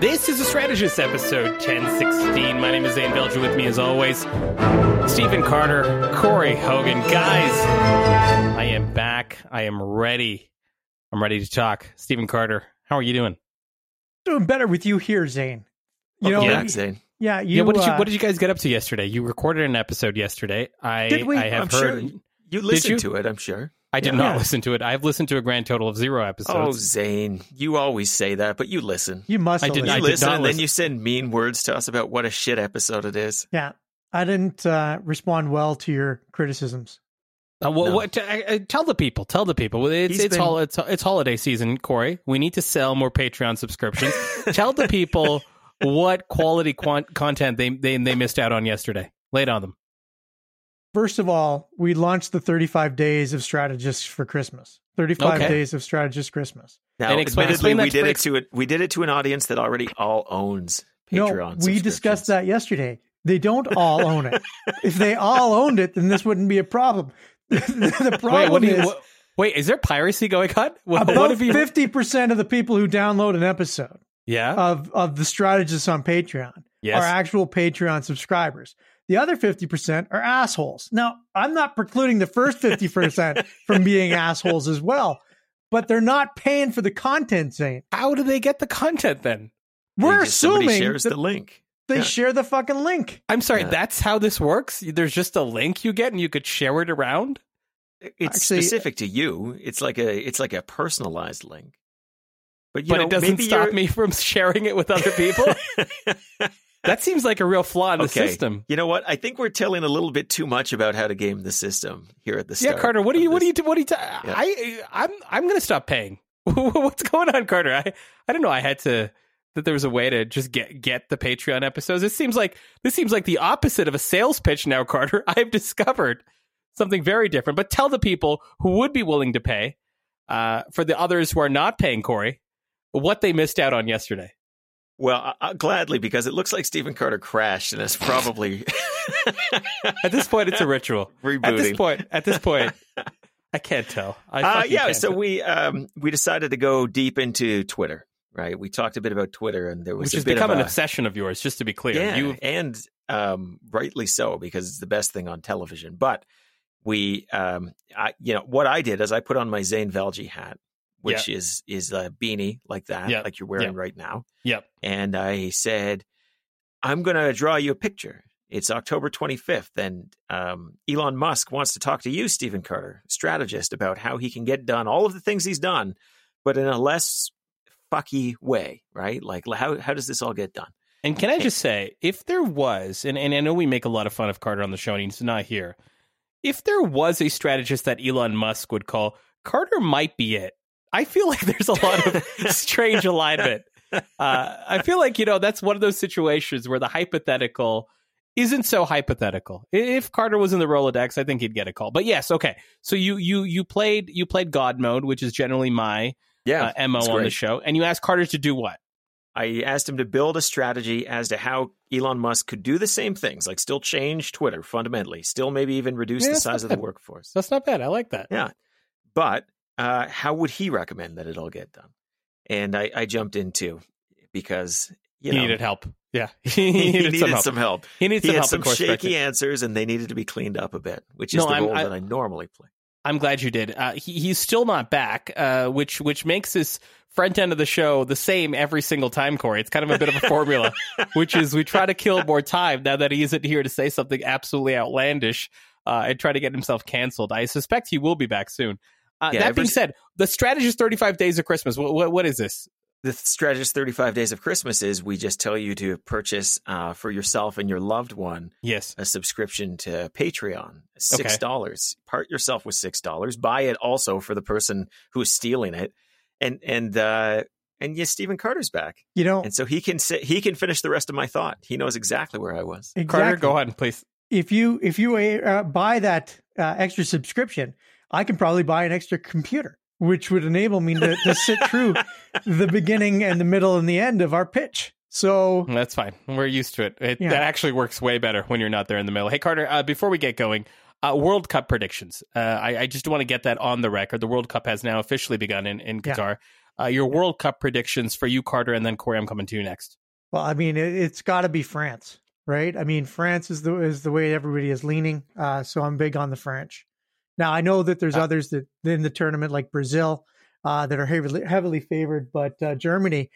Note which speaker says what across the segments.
Speaker 1: This is a strategist episode 1016. My name is Zain Velji. With me, as always, Stephen Carter, Corey Hogan. Guys, I am back. I am ready. I'm ready to talk. Stephen Carter, how are you doing?
Speaker 2: Doing better with you here, Zain. You know,
Speaker 3: yeah, Zain.
Speaker 2: yeah, you.
Speaker 1: yeah, what did you
Speaker 2: uh,
Speaker 1: What did you guys get up to yesterday? You recorded an episode yesterday. I
Speaker 2: Did we?
Speaker 1: I have
Speaker 3: I'm
Speaker 1: heard.
Speaker 3: sure you listened
Speaker 1: you?
Speaker 3: to it. I'm sure.
Speaker 1: I did
Speaker 2: Yeah.
Speaker 1: not listen to it. I've listened to a grand total of zero episodes.
Speaker 3: Oh, Zain, you always say that, but you listen.
Speaker 2: You must.
Speaker 1: I did-
Speaker 3: You
Speaker 1: I
Speaker 2: listened.
Speaker 1: did
Speaker 3: listen,
Speaker 1: not
Speaker 3: and
Speaker 1: listen.
Speaker 3: then you send mean words to us about what a shit episode it is.
Speaker 2: Yeah, I didn't uh, respond well to your criticisms.
Speaker 1: Uh, what,
Speaker 3: No.
Speaker 1: what, uh, uh, tell the people. Tell the people. It's
Speaker 3: He's
Speaker 1: it's
Speaker 3: been-
Speaker 1: hol- it's it's holiday season, Corey. We need to sell more Patreon subscriptions. tell the people what quality quant- content they, they they missed out on yesterday. Lay it on them.
Speaker 2: First of all, we launched the 35 days of strategists for Christmas. 35
Speaker 1: Okay.
Speaker 2: days of strategist Christmas.
Speaker 3: Now,
Speaker 1: And explain-
Speaker 3: admittedly,
Speaker 1: explain that
Speaker 3: we did
Speaker 1: for
Speaker 3: it to it. We did it to an audience that already all owns Patreon.
Speaker 2: no, we discussed that yesterday. They don't all own it. if they all owned it, then this wouldn't be a problem. the problem
Speaker 1: Wait, what you?
Speaker 2: is
Speaker 1: What, wait, is there piracy going on? What,
Speaker 2: about
Speaker 1: what you?
Speaker 2: 50% of the people who download an episode
Speaker 1: yeah.
Speaker 2: of of the strategists on Patreon
Speaker 1: Yes.
Speaker 2: are actual Patreon subscribers. The other 50% are assholes. Now, I'm not precluding the first 50% from being assholes as well, but they're not paying for the content, Zain.
Speaker 1: How do they get the content then?
Speaker 2: We're
Speaker 3: just- somebody
Speaker 2: assuming
Speaker 3: shares
Speaker 2: that
Speaker 3: the link.
Speaker 2: they
Speaker 3: yeah.
Speaker 2: share the fucking link.
Speaker 1: I'm sorry.
Speaker 3: Yeah.
Speaker 1: That's how this works. There's just a link you get, and you could share it around.
Speaker 3: It's
Speaker 2: Actually- uh,
Speaker 3: specific to you. It's like a it's like a personalized link. But you
Speaker 1: but
Speaker 3: know,
Speaker 1: it doesn't
Speaker 3: maybe
Speaker 1: stop
Speaker 3: you're-
Speaker 1: me from sharing it with other people. that seems like a real flaw in the
Speaker 3: Okay.
Speaker 1: system.
Speaker 3: You know what? I think we're telling a little bit too much about how to game the system here at the
Speaker 1: studio.
Speaker 3: Yeah.
Speaker 1: Carter. What do you? What do you? What do you? ta- I I'm I'm gonna stop paying. What's going on, Carter? I I didn't know I had to. That there was a way to just get get the Patreon episodes. It seems like this seems like the opposite of a sales pitch now, Carter. I've discovered something very different. But tell the people who would be willing to pay uh, for the others who are not paying, Corey, what they missed out on yesterday.
Speaker 3: Well, I, I, gladly because it looks like Stephen Carter crashed and is probably
Speaker 1: At this point, it's a ritual.
Speaker 3: rebooting.
Speaker 1: At this point, at this point, I can't tell. I
Speaker 3: uh, yeah,
Speaker 1: can't
Speaker 3: so
Speaker 1: tell.
Speaker 3: we um, we decided to go deep into Twitter. Right, we talked a bit about Twitter, and there was
Speaker 1: which
Speaker 3: a
Speaker 1: has
Speaker 3: bit
Speaker 1: become
Speaker 3: of
Speaker 1: an
Speaker 3: a,
Speaker 1: obsession of yours. Just to be clear,
Speaker 3: Yeah,
Speaker 1: you
Speaker 3: and um, rightly so because it's the best thing on television. But we, um, I, you know, what I did is I put on my Zain Velji hat, which is is a beanie like that,
Speaker 1: Yeah,
Speaker 3: like you're wearing
Speaker 1: yeah.
Speaker 3: right now,
Speaker 1: Yep.
Speaker 3: and I said, "I'm going to draw you a picture." It's October 25th, and um, Elon Musk wants to talk to you, Stephen Carter, strategist, about how he can get done all of the things he's done, but in a less fucky way, right? Like, how how does this all get done?
Speaker 1: And can I just say, if there was, and, and I know we make a lot of fun of Carter on the show and he's not here, if there was a strategist that Elon Musk would call, Carter might be it. I feel like there's a lot of strange alignment. Uh, I feel like, you know, that's one of those situations where the hypothetical isn't so hypothetical. If Carter was in the Rolodex, I think he'd get a call. But yes, okay. So you you you played you played God mode, which is generally my
Speaker 3: Yeah,
Speaker 1: uh, mo on the show, and you asked Carter to do what?
Speaker 3: I asked him to build a strategy as to how Elon Musk could do the same things, like still change Twitter fundamentally, still maybe even reduce
Speaker 1: Yeah,
Speaker 3: the size of the workforce.
Speaker 1: That's not bad. I like that.
Speaker 3: Yeah. But uh, how would he recommend that it all get done? And I, I jumped into because you
Speaker 1: he
Speaker 3: know
Speaker 1: needed help. Yeah, he
Speaker 3: he
Speaker 1: needed,
Speaker 3: needed,
Speaker 1: some help.
Speaker 3: some help.
Speaker 1: He needs
Speaker 3: He
Speaker 1: some
Speaker 3: had
Speaker 1: help.
Speaker 3: some
Speaker 1: course
Speaker 3: shaky answers, and they needed to be cleaned up a bit, which is
Speaker 1: No,
Speaker 3: the
Speaker 1: I'm-
Speaker 3: role
Speaker 1: I-
Speaker 3: that I normally play.
Speaker 1: I'm glad you did. Uh, he, he's still not back, uh, which which makes this front end of the show the same every single time. Corey, it's kind of a bit of a formula, which is we try to kill more time now that he isn't here to say something absolutely outlandish uh, and try to get himself canceled. I suspect he will be back soon. Uh,
Speaker 3: Yeah,
Speaker 1: that being said, the strategist 35 days of Christmas. What, what, what is this?
Speaker 3: the strategist 35 days of christmas is we just tell you to purchase uh, for yourself and your loved one
Speaker 1: Yes.
Speaker 3: a subscription to patreon six dollars part yourself with six dollars buy it also for the person who's stealing it and and uh and yes stephen carter's back
Speaker 2: You know,
Speaker 3: and so he can say he can finish the rest of my thought he knows exactly where i was
Speaker 2: exactly.
Speaker 1: Carter, go ahead, please.
Speaker 2: If you if you uh, buy that uh, extra subscription, I can probably buy an extra computer, which would enable me to, to sit through the beginning and the middle and the end of our pitch. So
Speaker 1: That's fine. We're used to it. it
Speaker 2: Yeah.
Speaker 1: That actually works way better when you're not there in the middle. Hey, Carter, uh, before we get going, uh, World Cup predictions. Uh, I, I just want to get that on the record. The World Cup has now officially begun in, in
Speaker 2: Yeah.
Speaker 1: Qatar. uh, your World Cup predictions for you, Carter, and then Corey. I'm coming to you next.
Speaker 2: Well, I mean, it, has got to be France, right? I mean, France is the is the way everybody is leaning. Uh, so I'm big on the French. Now I know that there's uh, others that in the tournament like Brazil uh, that are heavily heavily favored, but uh, Germany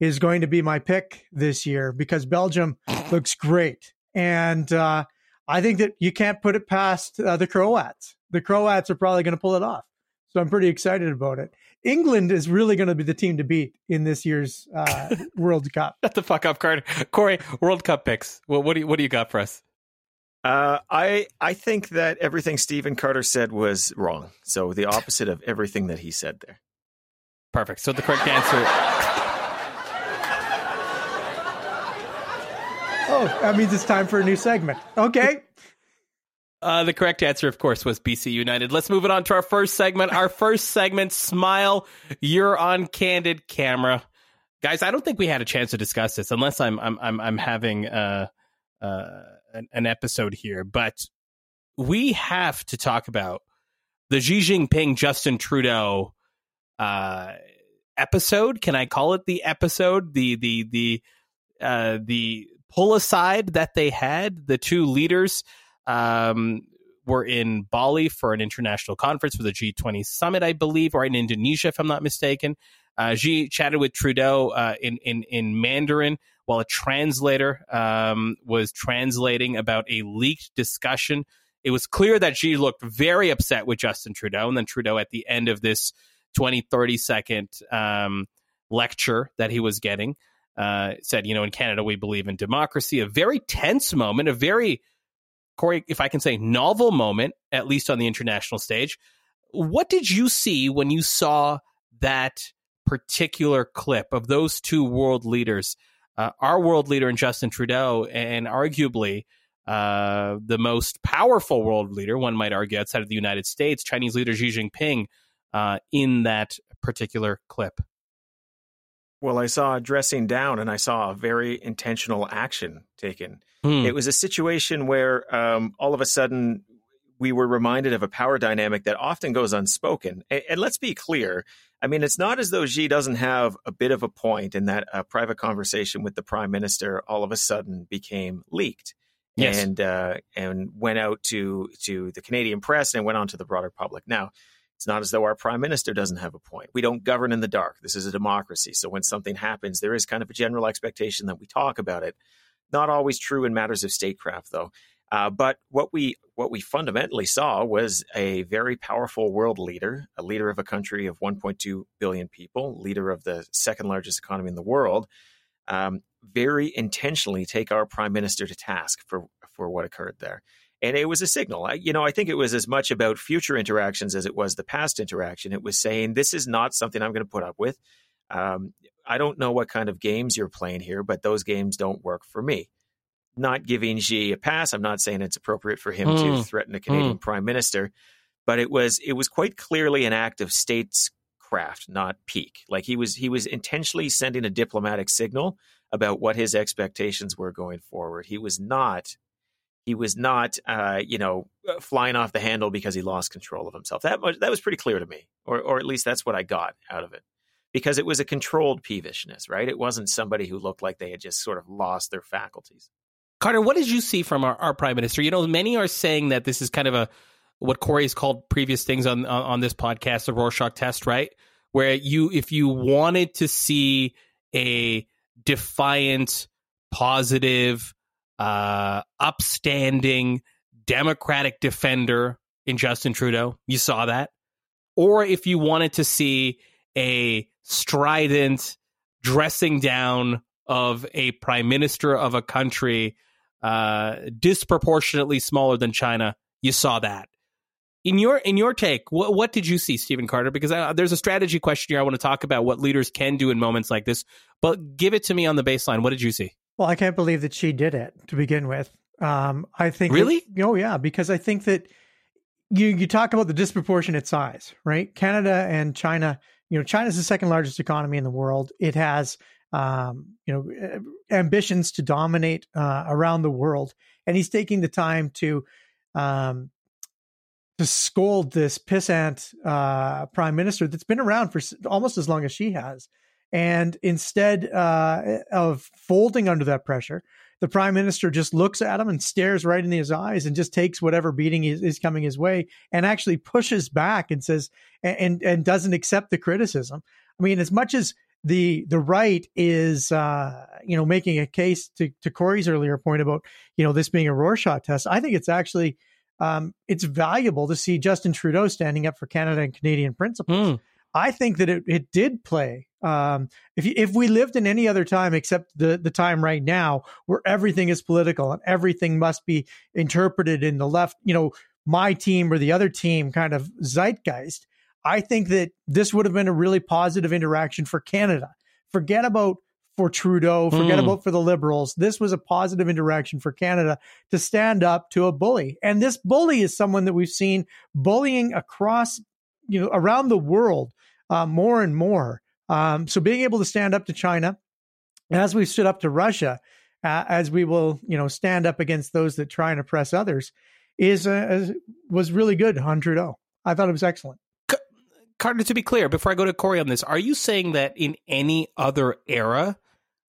Speaker 2: is going to be my pick this year because Belgium looks great, and uh, I think that you can't put it past uh, the Croats. The Croats are probably going to pull it off, so I'm pretty excited about it. England is really going to be the team to beat in this year's uh, World Cup.
Speaker 1: Shut the fuck up, Carter. Corey, World Cup picks. Well, what do you what do you got for us?
Speaker 3: Uh, I I think that everything Stephen Carter said was wrong. So the opposite of everything that he said there.
Speaker 1: Perfect. So the correct answer.
Speaker 2: oh, that means it's time for a new segment. Okay.
Speaker 1: Uh, the correct answer, of course, was BC United. Let's move it on to our first segment. Our first segment, Smile, you're on candid camera. Guys, I don't think we had a chance to discuss this unless I'm I'm I'm, I'm having uh, uh, an, an episode here, but we have to talk about the Xi Jinping Justin Trudeau uh, episode. Can I call it the episode? The the the uh, the pull aside that they had the two leaders um, were in Bali for an international conference for the G20 summit, I believe, or in Indonesia, if I'm not mistaken. Uh, Xi chatted with Trudeau uh, in, in, in Mandarin while a translator um, was translating about a leaked discussion. It was clear that Xi looked very upset with Justin Trudeau. And then Trudeau, at the end of this 20, 30 second um, lecture that he was getting, uh, said, you know, in Canada, we believe in democracy. A very tense moment, a very Corey, if I can say, novel moment, at least on the international stage. What did you see when you saw that particular clip of those two world leaders? Uh, our world leader in Justin Trudeau, and arguably uh, the most powerful world leader, one might argue, outside of the United States, Chinese leader Xi Jinping, uh, in that particular clip.
Speaker 3: Well, I saw a dressing down and I saw a very intentional action taken. Hmm. It was a situation where um, all of a sudden we were reminded of a power dynamic that often goes unspoken. And, and, let's be clear. I mean, it's not as though Xi doesn't have a bit of a point in that a private conversation with the prime minister all of a sudden became leaked. Yes. And uh, and went out to to the Canadian press and went on to the broader public. Now, it's not as though our prime minister doesn't have a point. We don't govern in the dark. This is a democracy. So when something happens, there is kind of a general expectation that we talk about it. Not always true in matters of statecraft, though. Uh, but what we what we fundamentally saw was a very powerful world leader, a leader of a country of 1.2 billion people, leader of the second largest economy in the world, um, very intentionally take our prime minister to task for for what occurred there and it was a signal. I, you know, I think it was as much about future interactions as it was the past interaction. It was saying this is not something I'm going to put up with. Um, I don't know what kind of games you're playing here, but those games don't work for me. Not giving Xi a pass. I'm not saying it's appropriate for him mm. to hmm. threaten a Canadian mm. prime minister, but it was it was quite clearly an act of statescraft, not peak. Like he was he was intentionally sending a diplomatic signal about what his expectations were going forward. He was not he was not, uh, you know, uh, flying off the handle because he lost control of himself. That was, that was pretty clear to me, or or at least that's what I got out of it, because it was a controlled peevishness, right? It wasn't somebody who looked like they had just sort of lost their faculties.
Speaker 1: Carter, what did you see from our, our prime minister? You know, many are saying that this is kind of a what Corey has called previous things on, on on this podcast, the Rorschach test, right? Where you, if you wanted to see a defiant, positive, uh, upstanding Democratic defender in Justin Trudeau. You saw that. Or if you wanted to see a strident dressing down of a prime minister of a country uh, disproportionately smaller than China, you saw that. In your in your take, what, what did you see, Stephen Carter? Because I, there's a strategy question here I want to talk about what leaders can do in moments like this. But give it to me on the baseline. What did you see?
Speaker 2: Well, I can't believe that Xi did it to begin with. Um, I think
Speaker 1: really,
Speaker 2: that, oh yeah, because I think that you you talk about the disproportionate size, right? Canada and China. You know, China is the second largest economy in the world. It has um, you know eh, ambitions to dominate uh, around the world, and he's taking the time to um, to scold this pissant uh, prime minister that's been around for almost as long as Xi has. And instead uh, of folding under that pressure, the prime minister just looks at him and stares right in his eyes and just takes whatever beating is, is coming his way and actually pushes back and says and and doesn't accept the criticism. I mean, as much as the the right is uh, you know making a case to to Corey's earlier point about you know this being a Rorschach test, I think it's actually um, it's valuable to see Justin Trudeau standing up for Canada and Canadian principles. Mm. I think that it, it did play. Um, if if we lived in any other time except the the time right now, where everything is political and everything must be interpreted in the left, you know, my team or the other team kind of zeitgeist, I think that this would have been a really positive interaction for Canada. Forget about for Trudeau, forget mm. about for the Liberals. This was a positive interaction for Canada to stand up to a bully. And this bully is someone that we've seen bullying across, you know, around the world uh, more and more. Um, so being able to stand up to China, as we've stood up to Russia, uh, as we will, you know, stand up against those that try and oppress others, is uh, was really good on Trudeau. I thought it was excellent.
Speaker 1: Carter, to be clear, before I go to Corey on this, are you saying that in any other era,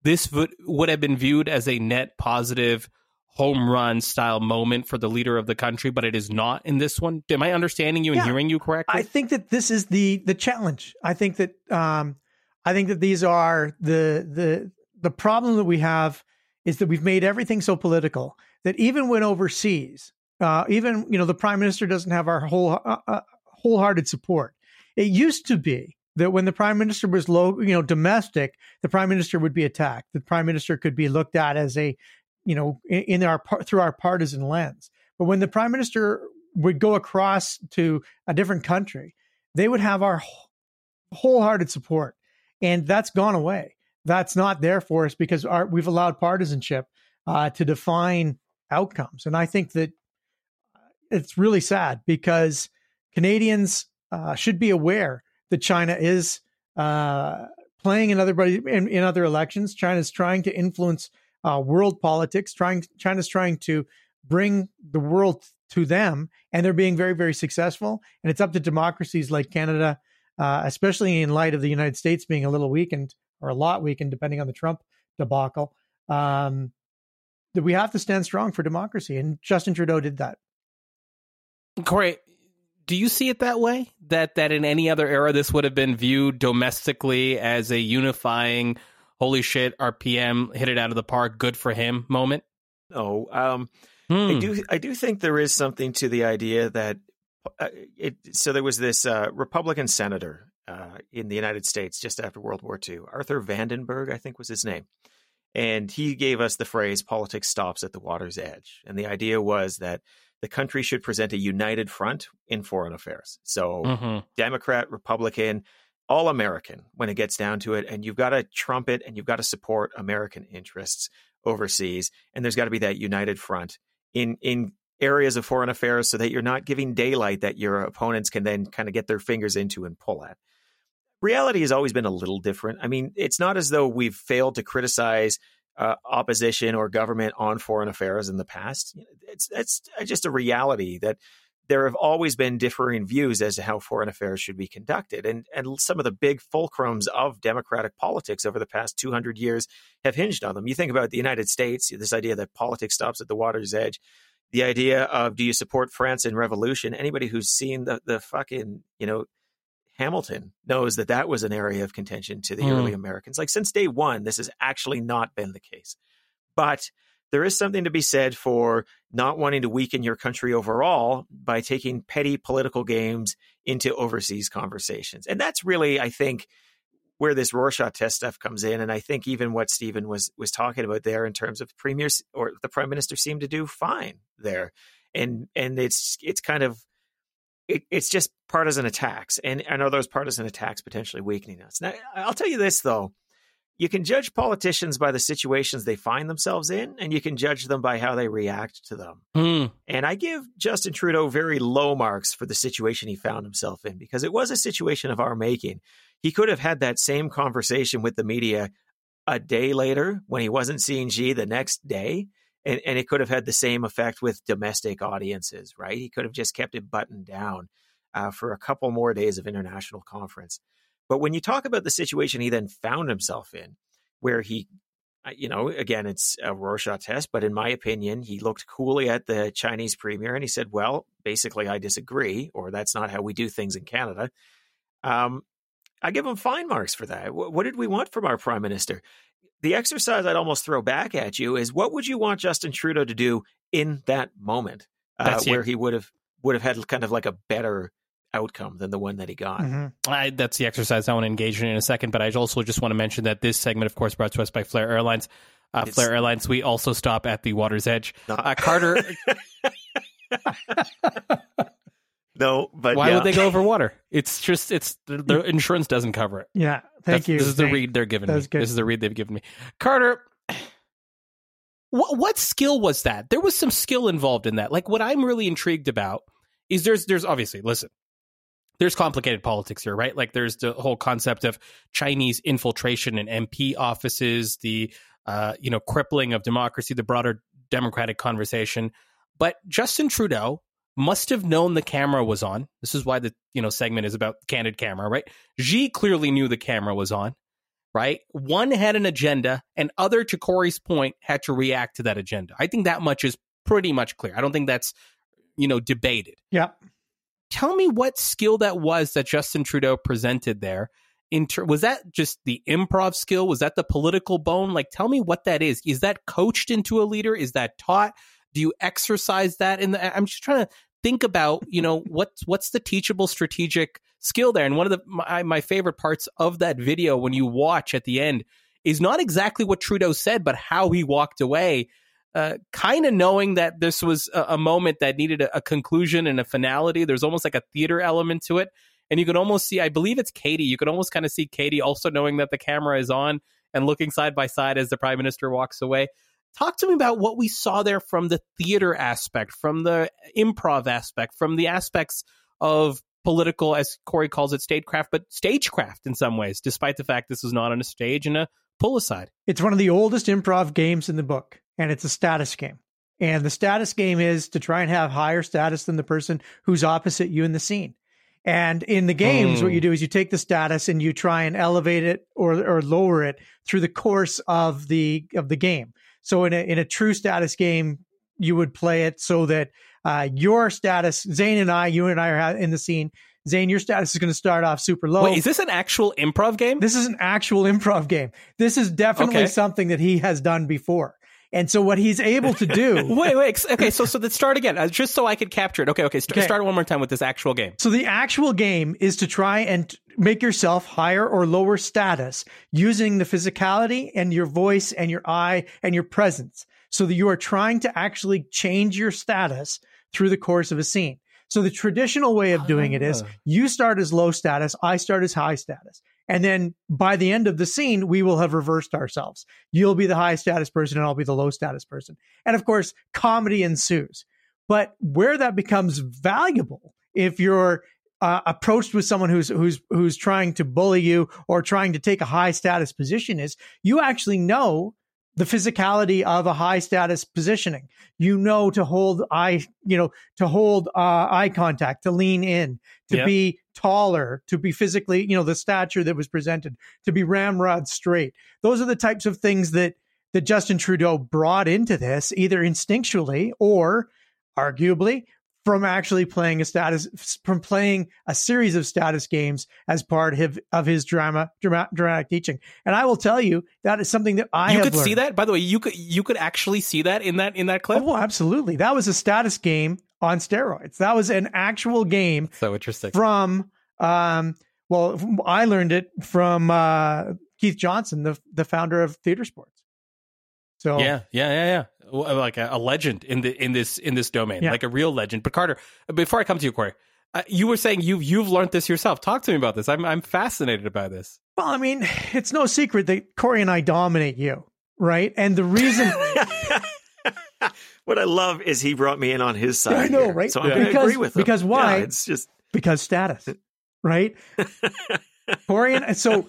Speaker 1: this would, would have been viewed as a net positive home run style moment for the leader of the country, but it is not in this one? Am I understanding you and yeah, hearing you correctly?
Speaker 2: I think that this is the the challenge. I think that um, I think that these are the the the problem that we have is that we've made everything so political that even when overseas, uh, even you know the prime minister doesn't have our whole uh, uh, wholehearted support. It used to be that when the prime minister was low, you know, domestic, the prime minister would be attacked. The prime minister could be looked at as a, you know, in, our through our partisan lens. But when the prime minister would go across to a different country, they would have our wholehearted support, and that's gone away. That's not there for us because our, we've allowed partisanship uh, to define outcomes, and I think that it's really sad because Canadians uh, should be aware that China is uh, playing in other in, in, other elections. China is trying to influence uh, world politics. Trying China's trying to bring the world to them, and they're being very very successful. And it's up to democracies like Canada, uh, especially in light of the United States being a little weakened or a lot weakened, depending on the Trump debacle. Um, that we have to stand strong for democracy, and Justin Trudeau did that.
Speaker 1: Corey, do you see it that way? That that in any other era this would have been viewed domestically as a unifying holy shit, our PM hit it out of the park, good for him moment?
Speaker 3: No. Um hmm. I do I do think there is something to the idea that uh, it so there was this uh, Republican senator uh, in the United States just after World War II, Arthur Vandenberg, I think was his name. And he gave us the phrase politics stops at the water's edge. And the idea was that the country should present a united front in foreign affairs. So, mm-hmm. Democrat, Republican, all American when it gets down to it. And you've got to trumpet and you've got to support American interests overseas. And there's got to be that united front in, in areas of foreign affairs so that you're not giving daylight that your opponents can then kind of get their fingers into and pull at. Reality has always been a little different. I mean, it's not as though we've failed to criticize uh, opposition or government on foreign affairs in the past. It's it's just a reality that there have always been differing views as to how foreign affairs should be conducted, and and some of the big fulcrums of democratic politics over the past 200 years have hinged on them. You think about the United States, this idea that politics stops at the water's edge. The idea of do you support France in revolution? Anybody who's seen the the fucking you know Hamilton knows that that was an area of contention to the mm. early Americans. Like since day one, this has actually not been the case. But there is something to be said for not wanting to weaken your country overall by taking petty political games into overseas conversations. And that's really, I think, where this Rorschach test stuff comes in. And I think even what Stephen was was talking about there in terms of premiers or the prime minister seemed to do fine there. And and it's it's kind of it, it's just partisan attacks, and, and are those partisan attacks potentially weakening us? Now, I'll tell you this though: you can judge politicians by the situations they find themselves in, and you can judge them by how they react to them. Mm. And I give Justin Trudeau very low marks for the situation he found himself in because it was a situation of our making. He could have had that same conversation with the media a day later when he wasn't seeing Xi the next day and, and it could have had the same effect with domestic audiences, right? He could have just kept it buttoned down uh, for a couple more days of international conference. But when you talk about the situation he then found himself in, where he, uh, you know, again, it's a Rorschach test, but in my opinion, he looked coolly at the Chinese premier and he said, well, basically, I disagree, or that's not how we do things in Canada. Um, I give him fine marks for that. What, what did we want from our prime minister? The exercise I'd almost throw back at you is what would you want Justin Trudeau to do in that moment uh, where he would have would have had kind of like a better outcome than the one that he got.
Speaker 2: Mm-hmm.
Speaker 1: I, that's the exercise I want to engage in in a second, but I also just want to mention that this segment, of course, brought to us by Flair Airlines. Uh, Flair Airlines, we also stop at the water's edge. Not- uh, Carter.
Speaker 3: no, but
Speaker 1: why
Speaker 3: yeah.
Speaker 1: would they go over water? It's just it's the insurance doesn't cover it.
Speaker 2: Yeah, thank
Speaker 1: That's,
Speaker 2: you.
Speaker 1: This is the read they're giving
Speaker 2: That
Speaker 1: me.
Speaker 2: good.
Speaker 1: This is the read they've given me. Carter, what what skill was that? There was some skill involved in that. Like what I'm really intrigued about is there's there's obviously listen. There's complicated politics here, right? Like there's the whole concept of Chinese infiltration in MP offices, the uh, you know crippling of democracy, the broader democratic conversation. But Justin Trudeau must have known the camera was on. This is why the you know segment is about candid camera, right? Xi clearly knew the camera was on, right? One had an agenda, and other, to Corey's point, had to react to that agenda. I think that much is pretty much clear. I don't think that's you know debated.
Speaker 2: Yep.
Speaker 1: Tell me what skill that was that Justin Trudeau presented there. In ter- was that just the improv skill? Was that the political bone? Like, tell me what that is. Is that coached into a leader? Is that taught? Do you exercise that in the? I'm just trying to think about you know what's what's the teachable strategic skill there? And one of the my, my favorite parts of that video when you watch at the end is not exactly what trudeau said but how he walked away uh, kind of knowing that this was a, a moment that needed a, a conclusion and a finality. There's almost like a theater element to it. And you can almost see i believe it's katie. You can almost kind of see katie also knowing that the camera is on and looking side by side as the prime minister walks away talk to me about what we saw there from the theater aspect, from the improv aspect, from the aspects of political, as Corey calls it, statecraft, but stagecraft in some ways, despite the fact this is not on a stage and a pull aside.
Speaker 2: It's one of the oldest improv games in the book, and it's a status game. And the status game is to try and have higher status than the person who's opposite you in the scene. And in the games,
Speaker 1: Mm.
Speaker 2: what you do is you take the status and you try and elevate it or or lower it through the course of the of the game. So in a in a true status game, you would play it so that uh, your status, Zain and I, you and I are in the scene. Zain, your status is going to start off super low.
Speaker 1: Wait, is this an actual improv game?
Speaker 2: This is an actual improv game. This is definitely
Speaker 1: Okay.
Speaker 2: something that he has done before. And so what he's able to do.
Speaker 1: wait, wait. Okay, so so let's start again, uh, just so I could capture it. Okay, okay. St-
Speaker 2: Okay.
Speaker 1: Start one more time with this actual game.
Speaker 2: So the actual game is to try and make yourself higher or lower status using the physicality and your voice and your eye and your presence. So that you are trying to actually change your status through the course of a scene. So the traditional way of doing it is
Speaker 1: Ah.
Speaker 2: you start as low status, I start as high status. And then by the end of the scene, we will have reversed ourselves. You'll be the high status person and I'll be the low status person. And of course, comedy ensues. But where that becomes valuable, if you're uh, approached with someone who's who's who's trying to bully you or trying to take a high status position, is you actually know the physicality of a high status positioning. You know to hold eye, you know, to hold uh, eye contact, to lean in, to
Speaker 1: Yeah.
Speaker 2: be taller, to be physically, you know, the stature that was presented, to be ramrod straight. Those are the types of things that that Justin Trudeau brought into this, either instinctually or arguably from actually playing a status from playing a series of status games as part of, of his drama, drama dramatic teaching. And I will tell you that is something that I
Speaker 1: you could see that. By the way, you could you could actually see that in that in that clip.
Speaker 2: Oh, absolutely. That was a status game on steroids. That was an actual game
Speaker 1: So interesting.
Speaker 2: from um well I learned it from uh Keith Johnstone, the the founder of Theater Sports. So
Speaker 1: Yeah, yeah, yeah, yeah. Well, Like a, a legend in the in this in this domain,
Speaker 2: Yeah.
Speaker 1: like a real legend. But Carter, before I come to you, Corey, uh, you were saying you've you've learned this yourself. Talk to me about this. I'm I'm fascinated by this.
Speaker 2: Well, I mean, it's no secret that Corey and I dominate you, right? And the reason
Speaker 3: what I love is he brought me in on his side.
Speaker 2: I know,
Speaker 3: here.
Speaker 2: right?
Speaker 3: So I'm
Speaker 1: Yeah.
Speaker 3: going to
Speaker 2: Because-
Speaker 3: agree with him.
Speaker 2: because why?
Speaker 3: Yeah, it's just
Speaker 2: because status, right? Corey and so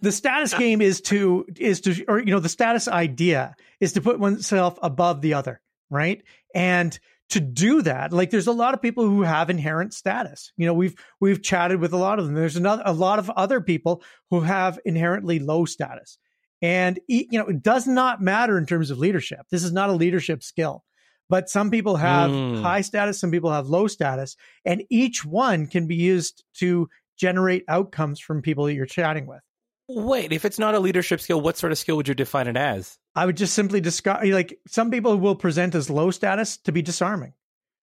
Speaker 2: the status game is to is to or you know the status idea is to put oneself above the other, right? And to do that, like there's a lot of people who have inherent status. You know, we've we've chatted with a lot of them. There's another a lot of other people who have inherently low status. And you know, it does not matter in terms of leadership. This is not a leadership skill. But some people have mm. high status, some people have low status, and each one can be used to generate outcomes from people that you're chatting with.
Speaker 1: Wait, if it's not a leadership skill, what sort of skill would you define it as?
Speaker 2: I would just simply describe like some people will present as low status to be disarming.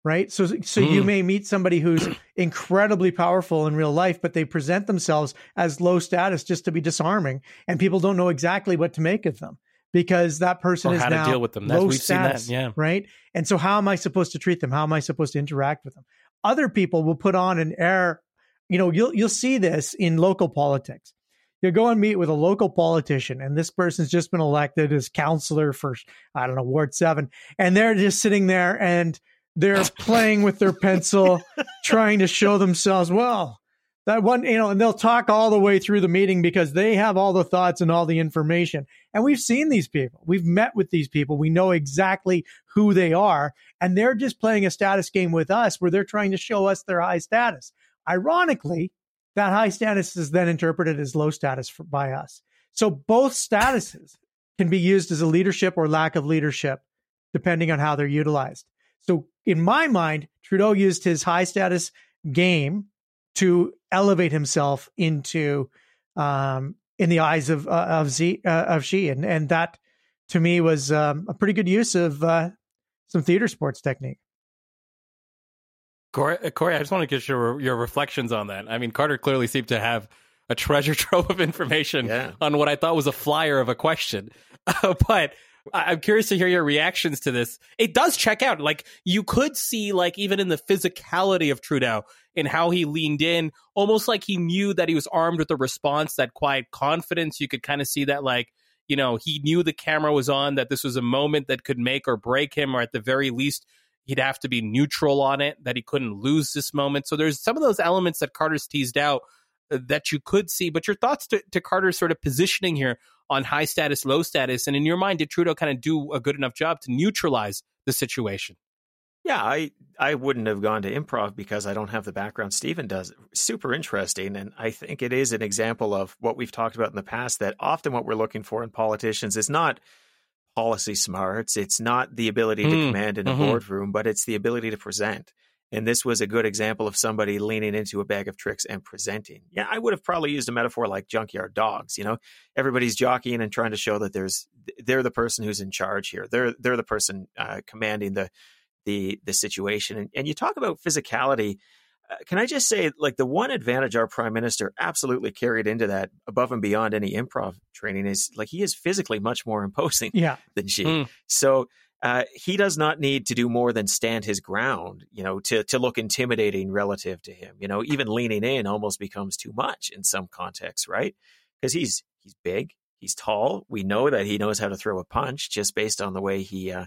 Speaker 2: Right. So so mm. you may meet somebody who's incredibly powerful in real life, but they present themselves as low status just to be disarming. And people don't know exactly what to make of them because that person or is
Speaker 1: how
Speaker 2: now
Speaker 1: to deal with them. That's,
Speaker 2: low
Speaker 1: we've
Speaker 2: status,
Speaker 1: seen that, yeah.
Speaker 2: Right. And so how am I supposed to treat them? How am I supposed to interact with them? Other people will put on an air, you know, you'll you'll see this in local politics you go and meet with a local politician and this person's just been elected as counselor for i don't know ward 7 and they're just sitting there and they're playing with their pencil trying to show themselves. Well that one you know and they'll talk all the way through the meeting because they have all the thoughts and all the information. And we've seen these people. We've met with these people. We know exactly who they are. And they're just playing a status game with us where they're trying to show us their high status. Ironically that high status is then interpreted as low status for, by us. So both statuses can be used as a leadership or lack of leadership, depending on how they're utilized. So in my mind, Trudeau used his high status game to elevate himself into, um, in the eyes of uh, of Z uh, of Xi, and and that to me was um, a pretty good use of uh, some theater sports technique.
Speaker 1: Corey, uh, Corey, I just want to get your your reflections on that. I mean, Carter clearly seemed to have a treasure trove of information yeah. on what I thought was a flyer of a question, uh, but I'm curious to hear your reactions to this. It does check out. Like you could see, like even in the physicality of Trudeau and how he leaned in, almost like he knew that he was armed with a response, that quiet confidence. You could kind of see that, like you know, he knew the camera was on, that this was a moment that could make or break him, or at the very least he'd have to be neutral on it, that he couldn't lose this moment. So there's some of those elements that Carter's teased out uh, that you could see. But your thoughts to, to Carter's sort of positioning here on high status, low status, and in your mind, did Trudeau kind of do a good enough job to neutralize the situation?
Speaker 3: Yeah, I I wouldn't have gone to improv because I don't have the background Stephen does. Super interesting, and I think it is an example of what we've talked about in the past. That often what we're looking for in politicians is not policy smarts. It's not the ability to mm. command in a mm-hmm. boardroom, but it's the ability to present. And this was a good example of somebody leaning into a bag of tricks and presenting. Yeah, I would have probably used a metaphor like junkyard dogs. You know, everybody's jockeying and trying to show that there's they're the person who's in charge here. They're they're the person uh, commanding the the the situation. And, and you talk about physicality. Uh, can I just say, like, the one advantage our prime minister absolutely carried into that above and beyond any improv training is like he is physically much more imposing
Speaker 2: yeah.
Speaker 3: than Xi.
Speaker 1: Mm.
Speaker 3: So uh, he does not need to do more than stand his ground, you know, to to look intimidating relative to him. You know, even leaning in almost becomes too much in some contexts, right? Because he's he's big, he's tall. We know that he knows how to throw a punch just based on the way he uh,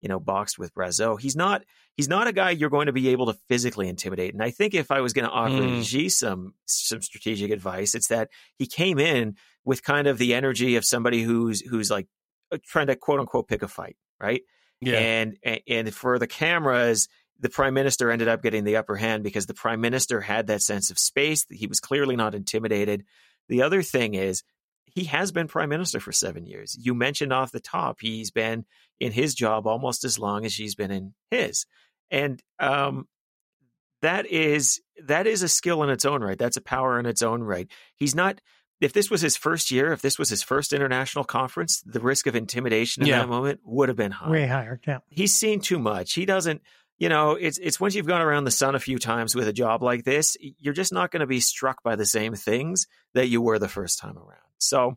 Speaker 3: you know, boxed with Brazeau. He's not he's not a guy you're going to be able to physically intimidate. And I think if I was going to offer mm. Xi some some strategic advice, it's that he came in with kind of the energy of somebody who's who's like uh, trying to quote unquote pick a fight, right?
Speaker 1: Yeah.
Speaker 3: And and for the cameras, the prime minister ended up getting the upper hand because the prime minister had that sense of space. He was clearly not intimidated. The other thing is he has been prime minister for seven years. You mentioned off the top, he's been in his job almost as long as Xi's been in his, and um, that is that is a skill in its own right. That's a power in its own right. He's not. If this was his first year, if this was his first international conference, the risk of intimidation in yeah. that moment would have been high.
Speaker 2: Way higher. Yeah.
Speaker 3: He's seen too much. He doesn't you know, it's it's once you've gone around the sun a few times with a job like this, you're just not going to be struck by the same things that you were the first time around. So,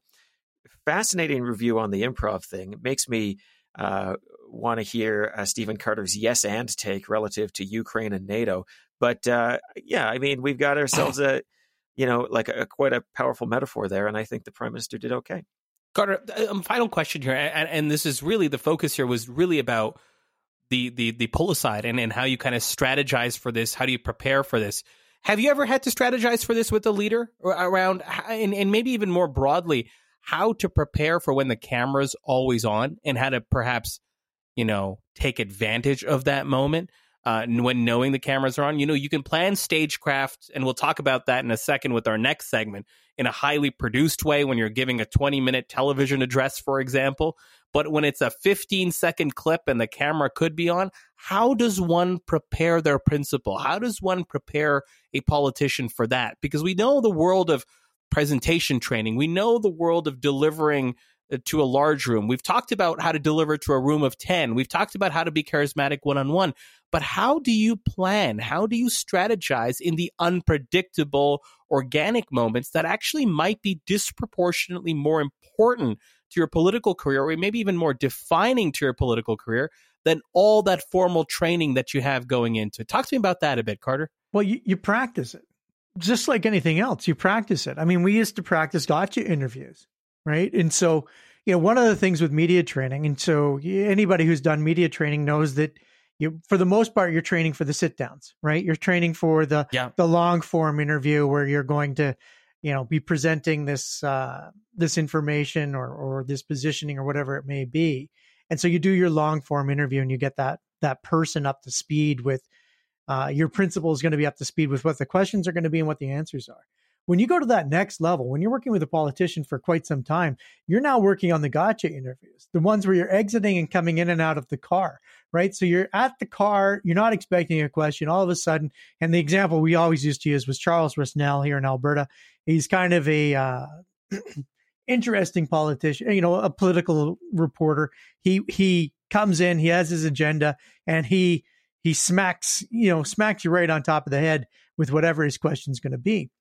Speaker 3: fascinating review on the improv thing. It makes me uh, want to hear uh, Stephen Carter's yes and take relative to Ukraine and NATO. But uh, yeah, I mean, we've got ourselves a, you know, like a, quite a powerful metaphor there, and I think the prime minister did okay.
Speaker 1: Carter, um, final question here, and, and this is really the focus here was really about the the the pull aside and, and how you kind of strategize for this how do you prepare for this Have you ever had to strategize for this with a leader around, and, and maybe even more broadly, how to prepare for when the camera's always on and how to perhaps, you know, take advantage of that moment? Uh, when knowing the cameras are on, you know, you can plan stagecraft, and we'll talk about that in a second with our next segment in a highly produced way when you're giving a 20 minute television address, for example. But when it's a 15 second clip and the camera could be on, how does one prepare their principal? How does one prepare a politician for that? Because we know the world of presentation training, we know the world of delivering to a large room. We've talked about how to deliver to a room of 10. We've talked about how to be charismatic one on one. But how do you plan? How do you strategize in the unpredictable, organic moments that actually might be disproportionately more important to your political career, or maybe even more defining to your political career than all that formal training that you have going into. Talk to me about that a bit, Carter.
Speaker 2: Well, you, you practice it just like anything else. You practice it. I mean, we used to practice gotcha interviews, right? And so, you know, one of the things with media training, and so anybody who's done media training knows that you, for the most part, you're training for the sit downs, right? You're training for the yeah. the long form interview where you're going to you know be presenting this uh, this information or or this positioning or whatever it may be and so you do your long form interview and you get that that person up to speed with uh, your principal is going to be up to speed with what the questions are going to be and what the answers are when you go to that next level, when you're working with a politician for quite some time, you're now working on the gotcha interviews, the ones where you're exiting and coming in and out of the car, right? So you're at the car, you're not expecting a question all of a sudden. And the example we always used to use was Charles Rusnell here in Alberta. He's kind of a, uh, interesting politician, you know, a political reporter. He, he comes in, he has his agenda and he, he smacks, you know, smacks you right on top of the head with whatever his question is going to be.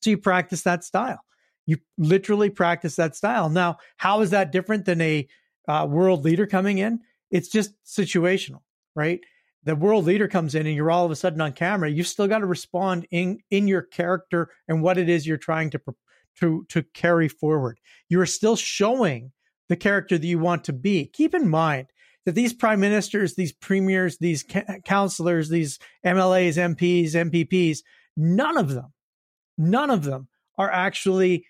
Speaker 2: So you practice that style. You literally practice that style. Now, how is that different than a uh, world leader coming in? It's just situational, right? The world leader comes in and you're all of a sudden on camera. You've still got to respond in in your character and what it is you're trying to to to carry forward. You are still showing the character that you want to be. Keep in mind that these prime ministers, these premiers, these ca- counselors, these MLAs, MPs, MPPs, none of them none of them are actually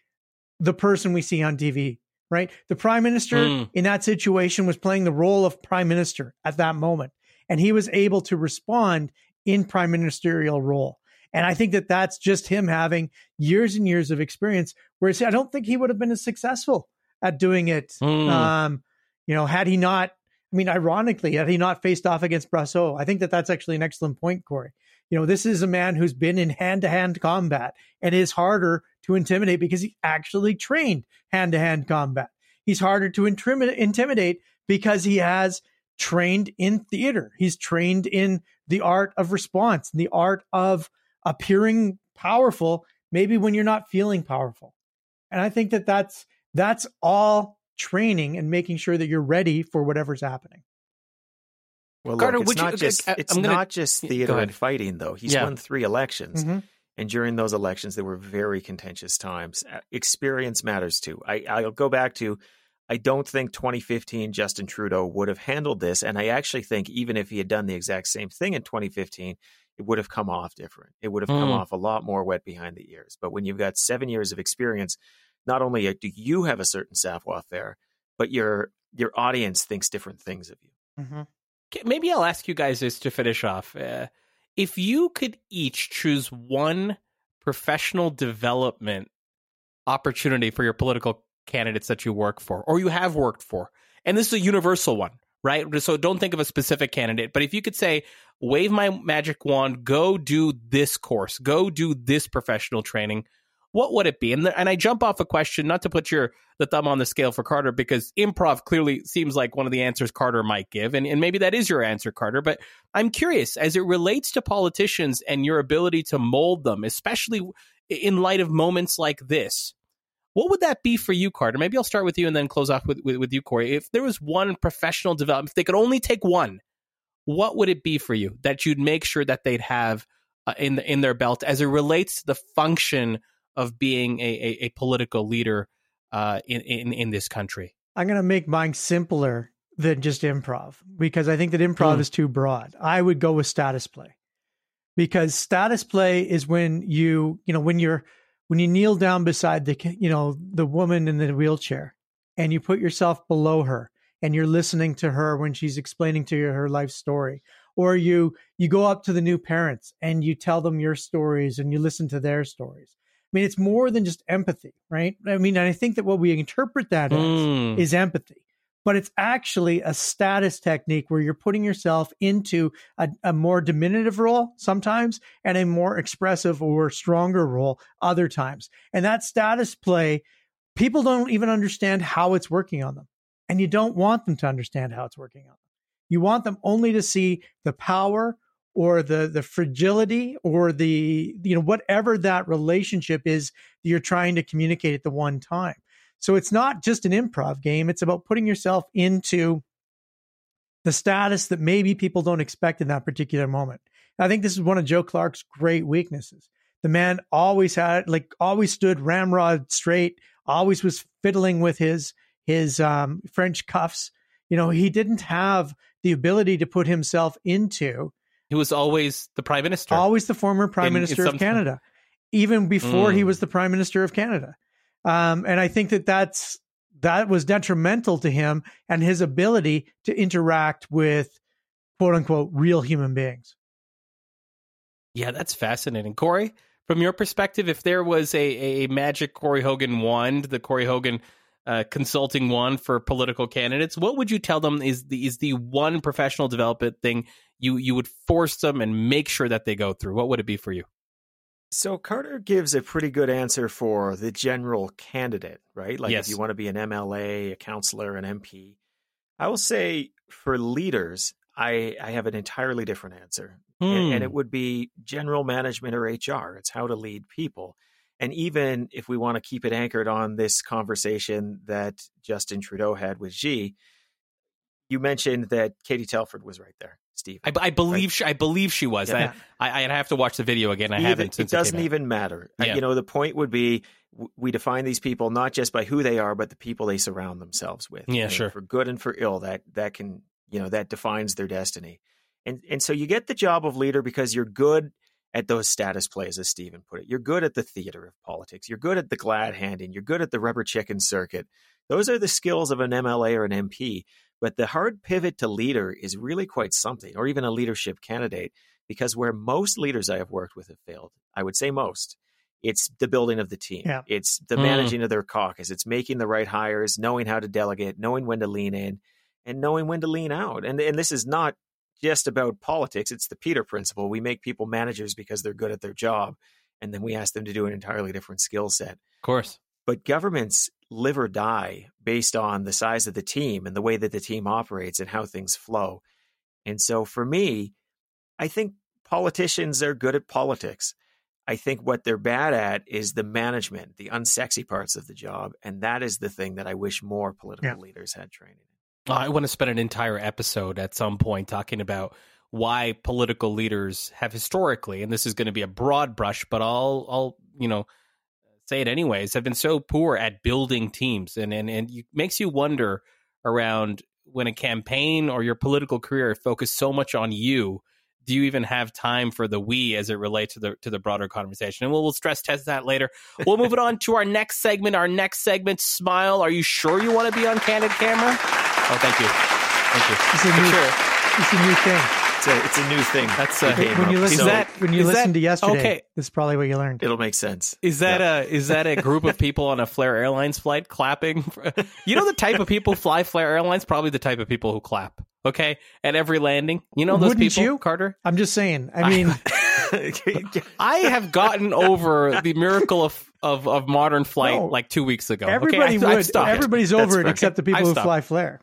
Speaker 2: the person we see on TV, right? The prime minister mm. in that situation was playing the role of prime minister at that moment, and he was able to respond in prime ministerial role. And I think that that's just him having years and years of experience. Whereas I don't think he would have been as successful at doing it. Mm. Um, you know, had he not, I mean, ironically, had he not faced off against Brazeau, I think that that's actually an excellent point, Corey. You know, this is a man who's been in hand to hand combat and is harder to intimidate because he actually trained hand to hand combat. He's harder to intimidate because he has trained in theater. He's trained in the art of response, the art of appearing powerful, maybe when you're not feeling powerful. And I think that that's that's all training and making sure that you're ready for whatever's happening.
Speaker 3: Well, Carter, look, it's not you, just it's gonna, not just theater and fighting though. He's yeah. won three elections, mm-hmm. and during those elections, there were very contentious times. Uh, experience matters too. I, I'll go back to. I don't think 2015 Justin Trudeau would have handled this, and I actually think even if he had done the exact same thing in 2015, it would have come off different. It would have mm. come off a lot more wet behind the ears. But when you've got seven years of experience, not only do you have a certain savoir faire, but your your audience thinks different things of you.
Speaker 1: Mm-hmm maybe I'll ask you guys this to finish off. Uh, if you could each choose one professional development opportunity for your political candidates that you work for or you have worked for, and this is a universal one, right? So don't think of a specific candidate, but if you could say, wave my magic wand, go do this course, go do this professional training, what would it be? And, the, and I jump off a question, not to put your the thumb on the scale for Carter, because improv clearly seems like one of the answers Carter might give, and, and maybe that is your answer, Carter. But I'm curious, as it relates to politicians and your ability to mold them, especially in light of moments like this, what would that be for you, Carter? Maybe I'll start with you and then close off with, with, with you, Corey. If there was one professional development, if they could only take one, what would it be for you that you'd make sure that they'd have uh, in in their belt as it relates to the function of being a, a, a political leader uh, in, in, in this country?
Speaker 2: I'm going to make mine simpler than just improv because I think that improv mm. is too broad. I would go with status play. because status play is when you you know when you're when you kneel down beside the you know the woman in the wheelchair and you put yourself below her and you're listening to her when she's explaining to you her life story or you you go up to the new parents and you tell them your stories and you listen to their stories mean it's more than just empathy right? I mean i think that what we interpret that
Speaker 1: Mm.
Speaker 2: as is empathy but it's actually a status technique where you're putting yourself into a, a more diminutive role sometimes and a more expressive or stronger role other times. And that status play people don't even understand how it's working on them. And you don't want them to understand how it's working on them. You want them only to see the power or the the fragility or the you know whatever that relationship is that you're trying to communicate at the one time. So it's not just an improv game it's about putting yourself into the status that maybe people don't expect in that particular moment. I think this is one of joe clark's great weaknesses. The man always had like always stood ramrod straight always was fiddling with his his um, french cuffs. You know he didn't have the ability to put himself into
Speaker 1: He was always the prime minister.
Speaker 2: always the former prime
Speaker 1: In- in
Speaker 2: minister
Speaker 1: some-
Speaker 2: of Canada, even before he
Speaker 1: Mm.
Speaker 2: was the prime minister of Canada. Um, and I think that that's that was detrimental to him and his ability to interact with quote unquote real human beings.
Speaker 1: Yeah, that's fascinating. Corey, from your perspective, if there was a, a magic Corey Hogan wand, the Corey Hogan uh, consulting one for political candidates, what would you tell them is the is the one professional development thing you you would force them and make sure that they go through? What would it be for you?
Speaker 3: So Carter gives a pretty good answer for the general candidate, right? Like
Speaker 1: Yes.
Speaker 3: if you want to be an MLA, a counselor, an MP. I will say for leaders, I, I have an entirely different answer. And, and it would be general management or HR. It's how to lead people. And even if we want to keep it anchored on this conversation that Justin Trudeau had with Xi, you mentioned that Katie Telford was right there, Steve.
Speaker 1: I, I believe she, I believe she was.
Speaker 3: Yeah.
Speaker 1: I, I I'd have to watch the video again. I
Speaker 3: Either-
Speaker 1: haven't. Since
Speaker 3: it doesn't
Speaker 1: out.
Speaker 3: even matter.
Speaker 1: Yeah.
Speaker 3: You know, the point would be we define these people not just by who they are, but the people they surround themselves with.
Speaker 1: Yeah, sure.
Speaker 3: For good and for ill, that that can you know that defines their destiny. And and so you get the job of leader because you're good at those status plays, as Stephen put it. You're good at the theater of politics. You're good at the glad handing. You're good at the rubber chicken circuit. Those are the skills of an MLA or an MP. But the hard pivot to leader is really quite something, or even a leadership candidate, because where most leaders I have worked with have failed, I would say most, it's the building of the team.
Speaker 2: Yeah.
Speaker 3: It's the
Speaker 1: Mm.
Speaker 3: managing of their caucus. It's making the right hires, knowing how to delegate, knowing when to lean in, and knowing when to lean out. And and this is not just about politics. It's the Peter principle. We make people managers because they're good at their job, and then we ask them to do an entirely different skill set
Speaker 1: Of course.
Speaker 3: but governments live or die based on the size of the team and the way that the team operates and how things flow. And so for me, I think politicians are good at politics. I think what they're bad at is the management, the unsexy parts of the job. And that is the thing that I wish more political
Speaker 2: Yeah.
Speaker 3: leaders had training in.
Speaker 1: Uh, I want to spend an entire episode at some point talking about why political leaders have historically, and this is going to be a broad brush, but I'll, I'll, you know, say it anyways, have been so poor at building teams, and and and it makes you wonder around when a campaign or your political career focus so much on you. Do you even have time for the we as it relates to the to the broader conversation? And we'll, we'll stress test that later. We'll move it on to our next segment. Our next segment, smile. Are you sure you want to be on candid camera? Oh, thank you. Thank you.
Speaker 2: It's a new,
Speaker 1: Sure.
Speaker 2: it's a new thing.
Speaker 3: It's a, it's a new thing.
Speaker 1: That's,
Speaker 3: that
Speaker 1: uh,
Speaker 2: when you listen,
Speaker 1: Is that-
Speaker 2: when you listen
Speaker 1: that-
Speaker 2: to yesterday,
Speaker 1: okay.
Speaker 2: this is probably what you learned.
Speaker 3: It'll make sense.
Speaker 1: Is that
Speaker 3: Yeah.
Speaker 1: a is that a group of people on a Flair Airlines flight clapping? You know the type of people who fly Flair Airlines, probably the type of people who clap. Okay, at every landing. You know those
Speaker 2: Wouldn't
Speaker 1: people,
Speaker 2: you?
Speaker 1: Carter.
Speaker 2: I'm just saying. I mean,
Speaker 1: I have gotten over the miracle of of, of modern flight
Speaker 2: No.
Speaker 1: like two weeks ago.
Speaker 2: everybody
Speaker 1: I've- I've
Speaker 2: would.
Speaker 1: stopped.
Speaker 2: Everybody's
Speaker 3: That's
Speaker 2: over it
Speaker 3: fair.
Speaker 2: except the people
Speaker 1: I've
Speaker 2: who
Speaker 1: stopped.
Speaker 2: fly Flair.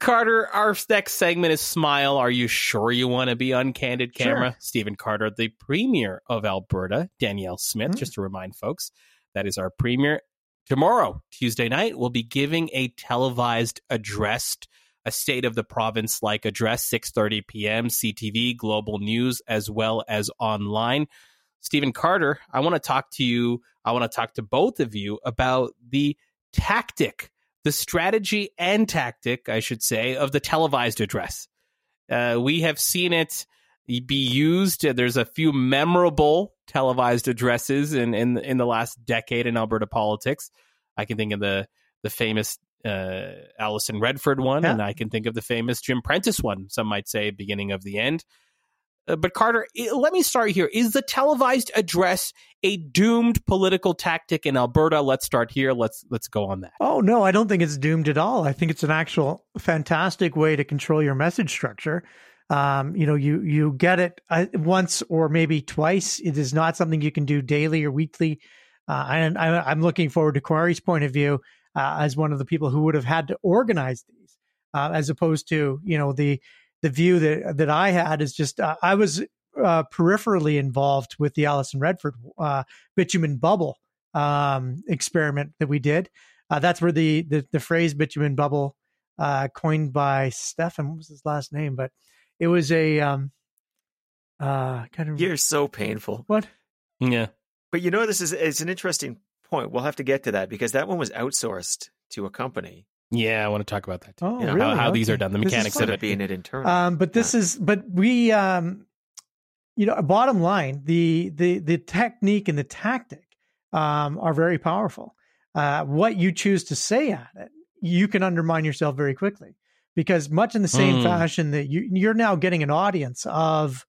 Speaker 1: Carter, our next segment is Smile. Are you sure you want to be on Candid Camera?
Speaker 2: Sure.
Speaker 1: Stephen Carter, the Premier of Alberta, Danielle Smith,
Speaker 2: Mm.
Speaker 1: just to remind folks, that is our Premier. Tomorrow, Tuesday night, we'll be giving a televised address, a State of the Province like address, 6.30 p.m., CTV, Global News, as well as online. Stephen Carter, I want to talk to you, I want to talk to both of you about the tactic the strategy and tactic, I should say, of the televised address. Uh, we have seen it be used. There's a few memorable televised addresses in in in the last decade in Alberta politics. I can think of the the famous uh, Alison Redford one, yeah. and I can think of the famous Jim Prentice one. Some might say beginning of the end. Uh, but Carter, let me start here. Is the televised address a doomed political tactic in Alberta? Let's start here. Let's let's go on that.
Speaker 2: Oh no, I don't think it's doomed at all. I think it's an actual fantastic way to control your message structure. Um, you know, you you get it uh, once or maybe twice. It is not something you can do daily or weekly. Uh, and I, am looking forward to Corey's point of view uh, as one of the people who would have had to organize these, uh, as opposed to you know the the view that that I had is just uh, I was uh, peripherally involved with the Alison Redford uh, bitumen bubble um, experiment that we did. Uh, that's where the, the, the phrase bitumen bubble uh, coined by Stefan. What was his last name? But it was a um, uh, kind of.
Speaker 3: You're so painful.
Speaker 2: What?
Speaker 1: Yeah,
Speaker 3: but you know this is it's an interesting point. We'll have to get to that because that one was outsourced to a company
Speaker 1: yeah, I want to talk about that. Too.
Speaker 2: Oh,
Speaker 1: you know,
Speaker 2: really?
Speaker 1: How, how okay. these are done, the mechanics of it
Speaker 3: being it internal.
Speaker 2: Um, but this yeah. is, but we, um, you know, bottom line, the the the technique and the tactic um, are very powerful. Uh, what you choose to say at it, you can undermine yourself very quickly because much in the same mm. fashion that you you're now getting an audience of,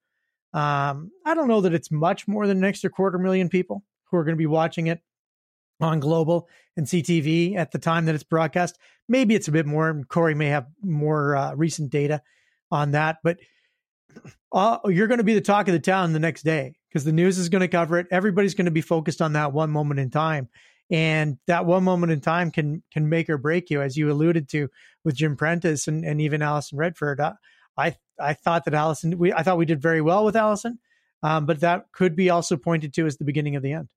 Speaker 2: um, I don't know that it's much more than an extra quarter million people who are going to be watching it on Global and CTV at the time that it's broadcast. Maybe it's a bit more. Corey may have more uh, recent data on that, but you're going to be the talk of the town the next day because the news is going to cover it. Everybody's going to be focused on that one moment in time, and that one moment in time can can make or break you, as you alluded to with Jim Prentice and, and even Alison Redford. Uh, I I thought that Alison, we I thought we did very well with Alison, um, but that could be also pointed to as the beginning of the end.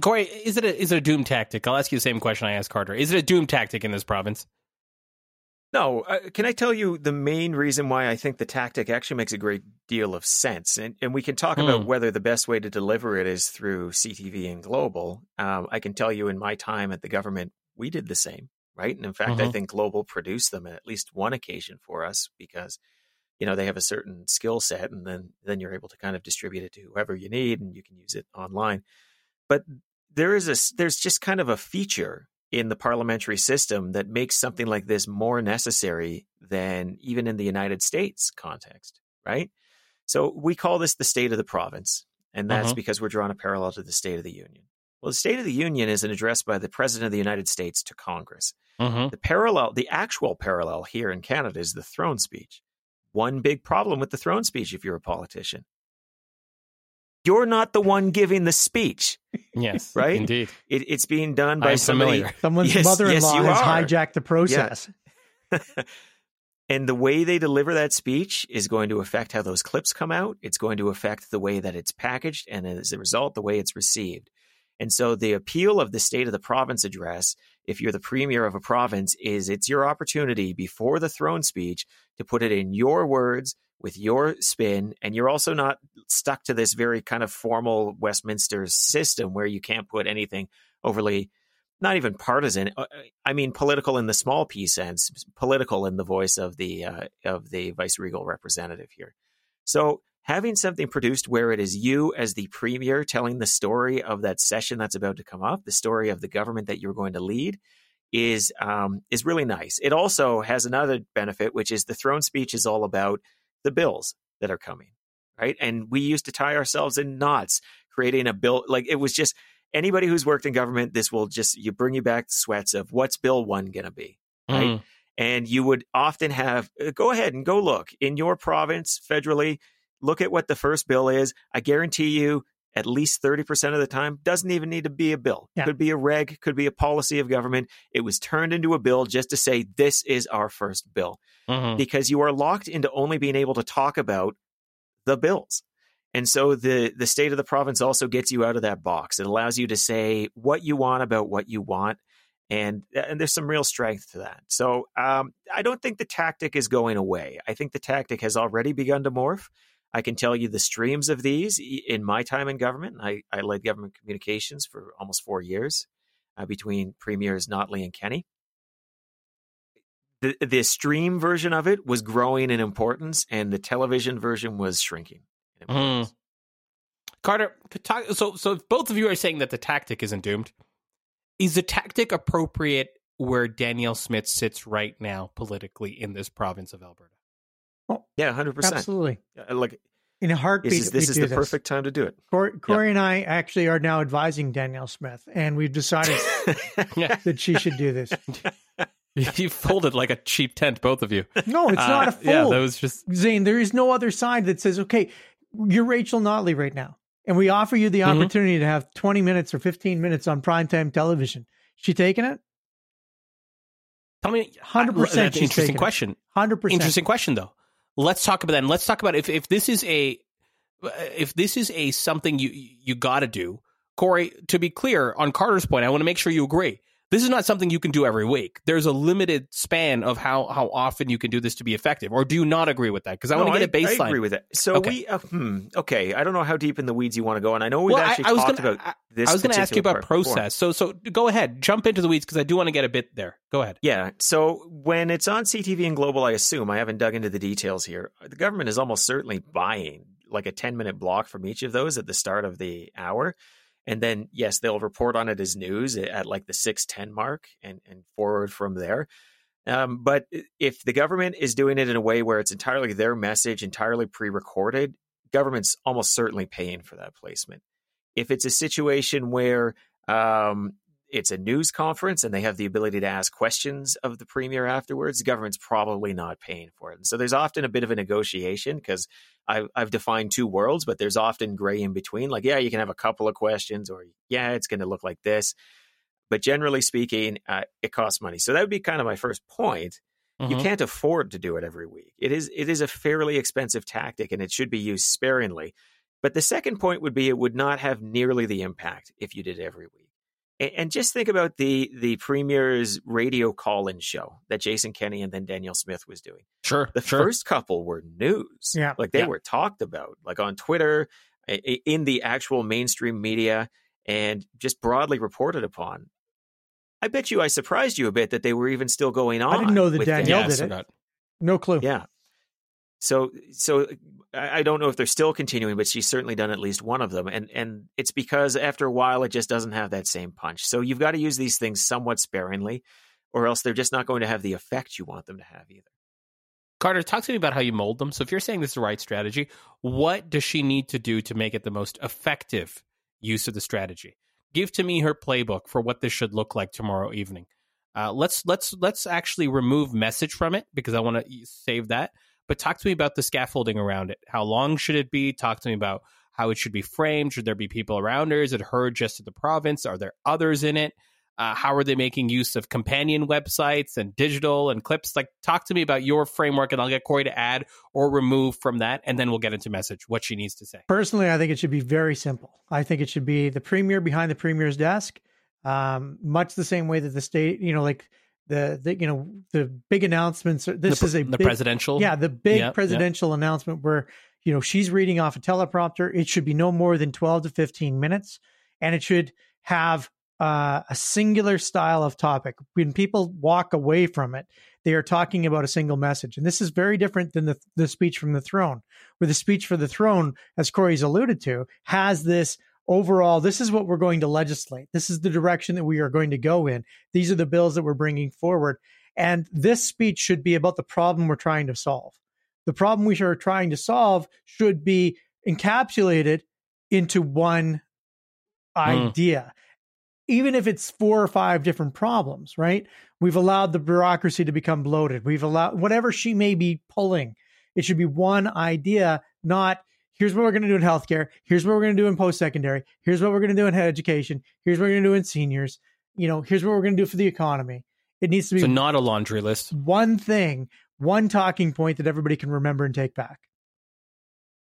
Speaker 1: Corey, is it a is it a doom tactic? I'll ask you the same question I asked Carter. Is it a doom tactic in this province?
Speaker 3: No. Uh, can I tell you the main reason why I think the tactic actually makes a great deal of sense? And, and we can talk mm. about whether the best way to deliver it is through CTV and Global. Um, I can tell you in my time at the government, we did the same, right? And in fact, mm-hmm. I think Global produced them at least one occasion for us because you know they have a certain skill set and then then you're able to kind of distribute it to whoever you need and you can use it online but there is a there's just kind of a feature in the parliamentary system that makes something like this more necessary than even in the United States context, right? So we call this the state of the province, and that's uh-huh. because we're drawing a parallel to the State of the Union. Well, the State of the Union is an address by the President of the United States to Congress. Uh-huh. The parallel, the actual parallel here in Canada is the throne speech. One big problem with the throne speech, if you're a politician, you're not the one giving the speech.
Speaker 1: Yes,
Speaker 3: right.
Speaker 1: Indeed,
Speaker 3: it, it's being done by somebody.
Speaker 2: Someone's yes, mother-in-law yes, has are. hijacked the process.
Speaker 3: Yeah. and the way they deliver that speech is going to affect how those clips come out. It's going to affect the way that it's packaged, and as a result, the way it's received. And so, the appeal of the state of the province address, if you're the premier of a province, is it's your opportunity before the throne speech to put it in your words with your spin and you're also not stuck to this very kind of formal Westminster system where you can't put anything overly not even partisan uh, i mean political in the small p sense political in the voice of the uh, of the vice regal representative here. So having something produced where it is you as the premier telling the story of that session that's about to come up the story of the government that you're going to lead is um, is really nice. It also has another benefit which is the throne speech is all about the bills that are coming, right? And we used to tie ourselves in knots creating a bill. Like it was just anybody who's worked in government, this will just you bring you back sweats of what's bill one going to be, right? Mm. And you would often have uh, go ahead and go look in your province federally. Look at what the first bill is. I guarantee you, at least 30% of the time doesn't even need to be a bill. Yeah. Could be a reg, could be a policy of government. It was turned into a bill just to say this is our first bill. Mm-hmm. Because you are locked into only being able to talk about the bills. And so the the state of the province also gets you out of that box. It allows you to say what you want about what you want. And, and there's some real strength to that. So um, I don't think the tactic is going away. I think the tactic has already begun to morph. I can tell you the streams of these in my time in government. I, I led government communications for almost four years uh, between premiers Notley and Kenney. the the stream version of it was growing in importance, and the television version was shrinking. in
Speaker 1: Mm. Carter, talk, so so if both of you are saying that the tactic isn't doomed. Is the tactic appropriate where Danielle Smith sits right now politically in this province of Alberta?
Speaker 3: Yeah, hundred percent.
Speaker 2: Absolutely.
Speaker 3: Like
Speaker 2: In a heartbeat,
Speaker 3: this is this
Speaker 2: we
Speaker 3: is
Speaker 2: do
Speaker 3: the perfect time to do it.
Speaker 2: Corey, Corey and I actually are now advising Danielle Smith, and we've decided that she should do this.
Speaker 1: you folded like a cheap tent, both of you.
Speaker 2: No, it's
Speaker 1: Uh,
Speaker 2: not a fold.
Speaker 1: Yeah, that was just
Speaker 2: Zain, there is no other side that says, okay, you're Rachel Notley right now, and we offer you the
Speaker 1: Mhm.
Speaker 2: opportunity to have 20 minutes or 15 minutes on primetime television. She taking it?
Speaker 1: tell me
Speaker 2: 100%
Speaker 1: That's an
Speaker 2: she's
Speaker 1: interesting question.
Speaker 2: 100%.
Speaker 1: Interesting question though. Let's talk about that. And let's talk about if if this is a if this is a something you you got to do. Corey, to be clear on Carter's point, I want to make sure you agree. This is not something you can do every week. There's a limited span of how how often you can do this to be effective. Or do you not agree with that? Because I
Speaker 3: No,
Speaker 1: want to get a baseline.
Speaker 3: I agree with it. So
Speaker 1: Okay.
Speaker 3: we, uh, hmm, okay. I don't know how deep in the weeds you want to go, and I know we've
Speaker 1: Well,
Speaker 3: actually
Speaker 1: I was
Speaker 3: talked
Speaker 1: gonna,
Speaker 3: about this.
Speaker 1: I was going to ask you about
Speaker 3: before.
Speaker 1: process. So so go ahead, jump into the weeds because I do want to get a bit there. Go ahead.
Speaker 3: Yeah. So when it's on CTV and Global, I assume I haven't dug into the details here. The government is almost certainly buying like a 10 minute block from each of those at the start of the hour. And then, yes, they'll report on it as news at like the 610 mark and, and forward from there. Um, but if the government is doing it in a way where it's entirely their message, entirely pre recorded, government's almost certainly paying for that placement. If it's a situation where um, it's a news conference and they have the ability to ask questions of the premier afterwards, the government's probably not paying for it. And so there's often a bit of a negotiation because I've, I've defined two worlds, but there's often gray in between. Like, yeah, you can have a couple of questions, or yeah, it's going to look like this. But generally speaking, uh, it costs money. So that would be kind of my first point. You
Speaker 1: Mhm.
Speaker 3: can't afford to do it every week. It is it is a fairly expensive tactic, and it should be used sparingly. But the second point would be it would not have nearly the impact if you did every week. And, just think about the the premier's radio call-in show that Jason Kenney and then Danielle Smith was doing.
Speaker 1: Sure.
Speaker 3: The
Speaker 1: sure.
Speaker 3: first couple were news.
Speaker 2: Yeah.
Speaker 3: Like they
Speaker 1: Yeah.
Speaker 3: were talked about, like on Twitter, in the actual mainstream media, and just broadly reported upon. I bet you I surprised you a bit that they were even still going on.
Speaker 2: I didn't know that Danielle did it. No clue.
Speaker 3: Yeah. So, so I don't know if they're still continuing, but she's certainly done at least one of them, and and it's because after a while it just doesn't have that same punch. So you've got to use these things somewhat sparingly, or else they're just not going to have the effect you want them to have either.
Speaker 1: Carter, talk to me about how you mold them. So if you're saying this is the right strategy, what does she need to do to make it the most effective use of the strategy? Give to me her playbook for what this should look like tomorrow evening. Uh, let's let's let's actually remove message from it because I want to save that. But talk to me about the scaffolding around it. How long should it be? Talk to me about how it should be framed. Should there be people around her? Is it her just at the province? Are there others in it? Uh, how are they making use of companion websites and digital and clips? Like, talk to me about your framework, and I'll get Corey to add or remove from that, and then we'll get into message what she needs to say.
Speaker 2: Personally, I think it should be very simple. I think it should be the premier behind the premier's desk, um, much the same way that the state, you know, like the, the you know the big announcements. This
Speaker 1: the,
Speaker 2: is a
Speaker 1: the
Speaker 2: big,
Speaker 1: presidential.
Speaker 2: yeah, the big
Speaker 1: yeah.
Speaker 2: presidential announcement where you know she's reading off a teleprompter. It should be no more than twelve to fifteen minutes, and it should have uh, a singular style of topic. When people walk away from it, they are talking about a single message, and this is very different than the the speech from the throne, where the speech for the throne, as Corey's alluded to, has this overall this is what we're going to legislate. This is the direction that we are going to go in. These are the bills that we're bringing forward. And this speech should be about the problem we're trying to solve. The problem we are trying to solve should be encapsulated into one hmm. idea even if it's four or five different problems right? We've allowed the bureaucracy to become bloated. We've allowed whatever she may be pulling it should be one idea not here's what we're going to do in healthcare here's what we're going to do in post-secondary here's what we're going to do in head education here's what we're going to do in seniors you know here's what we're going to do for the economy it needs to be
Speaker 1: So not a laundry list.
Speaker 2: one thing one talking point that everybody can remember and take back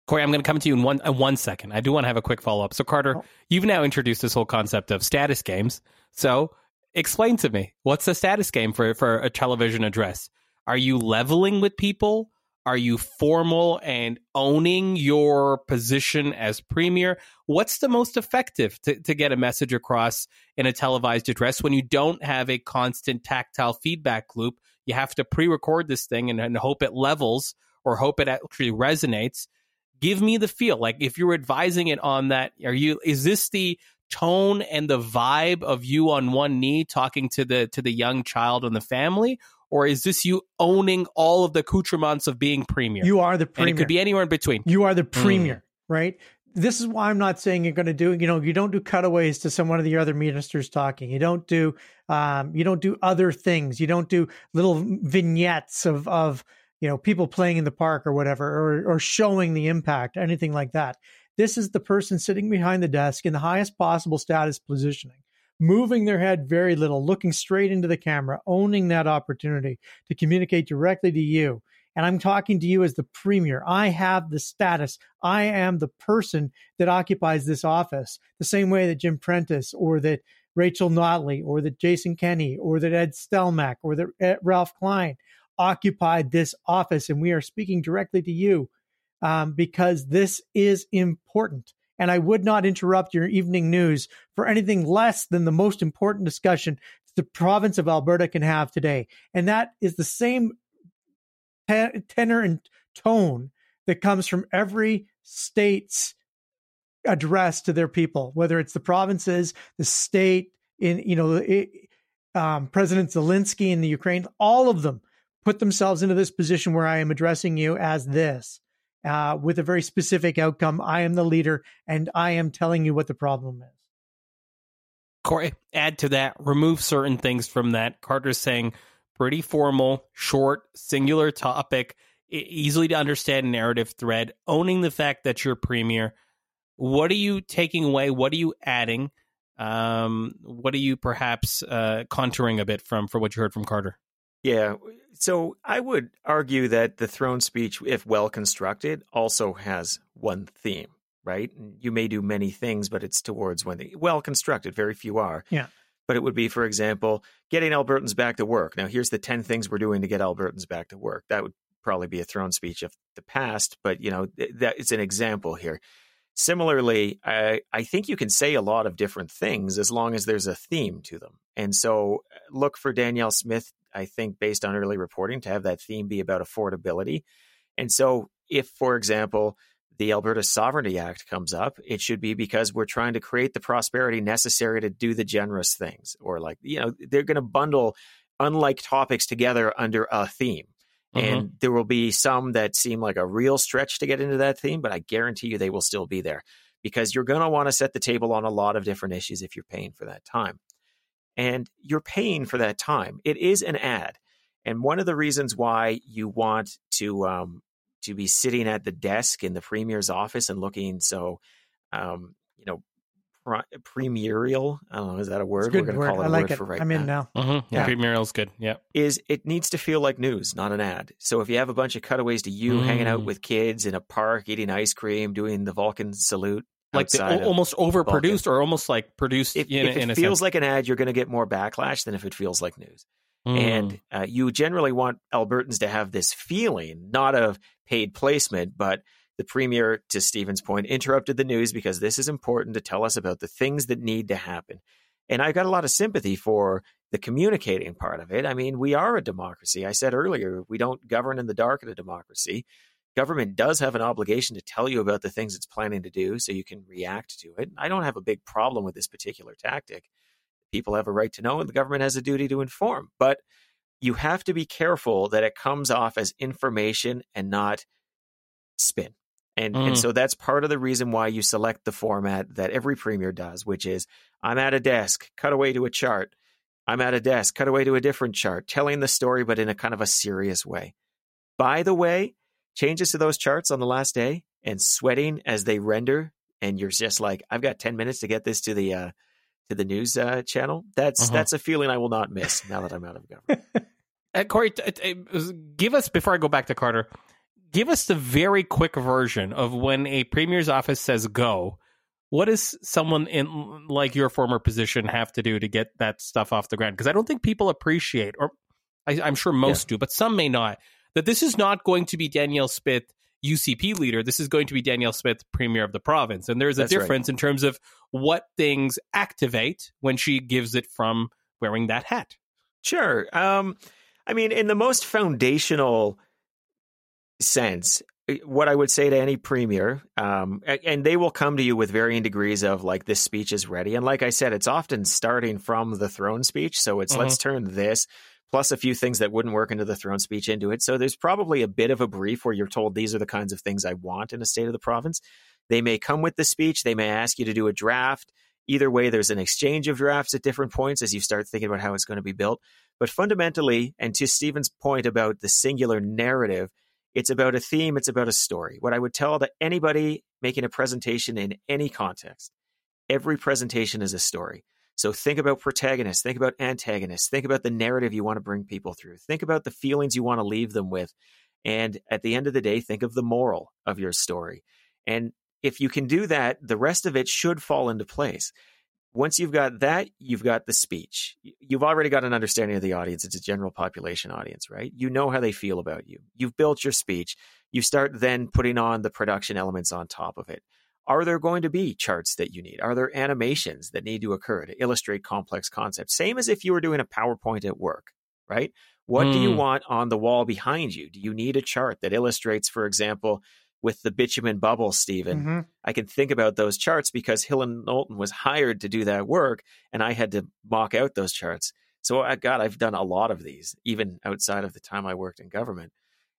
Speaker 1: Corey, I'm going to come to you in one uh, one second. I do want to have a quick follow up. So, Carter,
Speaker 2: Oh.
Speaker 1: you've now introduced this whole concept of status games. So, explain to me what's the status game for for a television address? Are you leveling with people? Are you formal and owning your position as premier? What's the most effective to, to get a message across in a televised address when you don't have a constant tactile feedback loop? You have to pre record this thing and, and hope it levels or hope it actually resonates. Give me the feel. Like if you're advising it on that, are you, is this the tone and the vibe of you on one knee talking to the to the young child and the family or is this you owning all of the accoutrements of being premier?
Speaker 2: You are the premier.
Speaker 1: And it could be anywhere in between.
Speaker 2: You are the premier, mm. right? This is why I'm not saying you're going to do. You know, you don't do cutaways to some one of the other ministers talking. You don't do. Um, you don't do other things. You don't do little vignettes of of you know people playing in the park or whatever, or or showing the impact, anything like that. This is the person sitting behind the desk in the highest possible status positioning moving their head very little, looking straight into the camera, owning that opportunity to communicate directly to you. And I'm talking to you as the premier. I have the status. I am the person that occupies this office, the same way that Jim Prentice or that Rachel Notley or that Jason Kenney or that Ed Stelmach or that eh, Ralph Klein occupied this office. And we are speaking directly to you um, because this is important and I would not interrupt your evening news for anything less than the most important discussion the province of Alberta can have today. And that is the same tenor and tone that comes from every state's address to their people, whether it's the provinces, the state, in you know, it, um, President Zelensky in the Ukraine, all of them put themselves into this position where I am addressing you as this uh, with a very specific outcome. I am the leader, and I am telling you what the problem is.
Speaker 1: Corey, add to that, remove certain things from that. Carter's saying pretty formal, short, singular topic, easily to understand narrative thread, owning the fact that you're premier. What are you taking away? What are you adding? Um, what are you perhaps uh, contouring a bit from for what you heard from Carter?
Speaker 3: Yeah. So I would argue that the throne speech, if well constructed, also has one theme, right? You may do many things, but it's towards one thing. Well constructed, very few are.
Speaker 2: Yeah.
Speaker 3: But it would be, for example, getting Albertans back to work. Now, here's the 10 things we're doing to get Albertans back to work. That would probably be a throne speech of the past, but, you know, that it's an example here. Similarly, I, I think you can say a lot of different things as long as there's a theme to them. And so uh, look for Danielle Smith I think, based on early reporting, to have that theme be about affordability. And so, if, for example, the Alberta Sovereignty Act comes up, it should be because we're trying to create the prosperity necessary to do the generous things. Or, like, you know, they're going to bundle unlike topics together under a theme. Mm-hmm. And there will be some that seem like a real stretch to get into that theme, but I guarantee you they will still be there because you're going to want to set the table on a lot of different issues if you're paying for that time and you're paying for that time. It is an ad, and one of the reasons why you want to um, to be sitting at the desk in the premier's office and looking so, um, you know, premierial. I don't know, is that a word?
Speaker 2: We're going to call it I a like word it. for right I'm now. in now.
Speaker 1: Mm-hmm. Yeah, premierial is good. Yeah,
Speaker 3: is it needs to feel like news, not an ad. So if you have a bunch of cutaways to you mm. hanging out mm. with kids in a park, eating ice cream, doing the Vulcan salute,
Speaker 1: like the, almost overproduced or almost like produced.
Speaker 3: If,
Speaker 1: in,
Speaker 3: if it feels sense. like an ad, you're going to get more backlash than if it feels like news. Mm. And uh, you generally want Albertans to have this feeling, not of paid placement, but the premier, to Stephen's point, interrupted the news because this is important to tell us about the things that need to happen. And I've got a lot of sympathy for the communicating part of it. I mean, we are a democracy. I said earlier, we don't govern in the dark in a democracy government does have an obligation to tell you about the things it's planning to do so you can react to it. I don't have a big problem with this particular tactic. People have a right to know, and the government has a duty to inform. But you have to be careful that it comes off as information and not spin. And, mm. and so that's part of the reason why you select the format that every premier does, which is I'm at a desk, cut away to a chart. I'm at a desk, cut away to a different chart, telling the story, but in a kind of a serious way. By the way, changes to those charts on the last day and sweating as they render and you're just like i've got 10 minutes to get this to the uh to the news uh, channel that's uh-huh. that's a feeling i will not miss now that i'm out of government
Speaker 1: uh, corey t- t- give us before i go back to carter give us the very quick version of when a premier's office says go what does someone in like your former position have to do to get that stuff off the ground because i don't think people appreciate or I, am sure most yeah. do but some may not that this is not going to be Danielle Smith, UCP leader. This is going to be Danielle Smith, premier of the province. And there's a
Speaker 3: That's right.
Speaker 1: difference in terms of what things activate when she gives it from wearing that hat.
Speaker 3: Sure. Um, I mean, in the most foundational sense, eh, what I would say to any premier, um, and they will come to you with varying degrees of like this speech is ready. And like I said, it's often starting from the throne speech. So it's
Speaker 1: Mhm.
Speaker 3: let's turn this plus a few things that wouldn't work into the throne speech into it. So there's probably a bit of a brief where you're told these are the kinds of things I want in a state of the province. They may come with the speech. They may ask you to do a draft. Either way, there's an exchange of drafts at different points as you start thinking about how it's going to be built. But fundamentally, and to Stephen's point about the singular narrative, it's about a theme, it's about a story. What I would tell to anybody making a presentation in any context, every presentation is a story. So think about protagonists, think about antagonists, think about the narrative you want to bring people through, think about the feelings you want to leave them with. And at the end of the day, think of the moral of your story. And if you can do that, the rest of it should fall into place. Once you've got that, you've got the speech. You've already got an understanding of the audience. It's a general population audience, right? You know how they feel about you. You've built your speech. You start then putting on the production elements on top of it. Are there going to be charts that you need? Are there animations that need to occur to illustrate complex concepts? Same as if you were doing a PowerPoint at work, right? What do you
Speaker 1: Hmm.
Speaker 3: want on the wall behind you? Do you need a chart that illustrates, for example, with the bitumen bubble, Stephen?
Speaker 2: Mhm.
Speaker 3: I can think about those charts because Hill and Knowlton was hired to do that work, and I had to mock out those charts. So, I God, I've done a lot of these, even outside of the time I worked in government.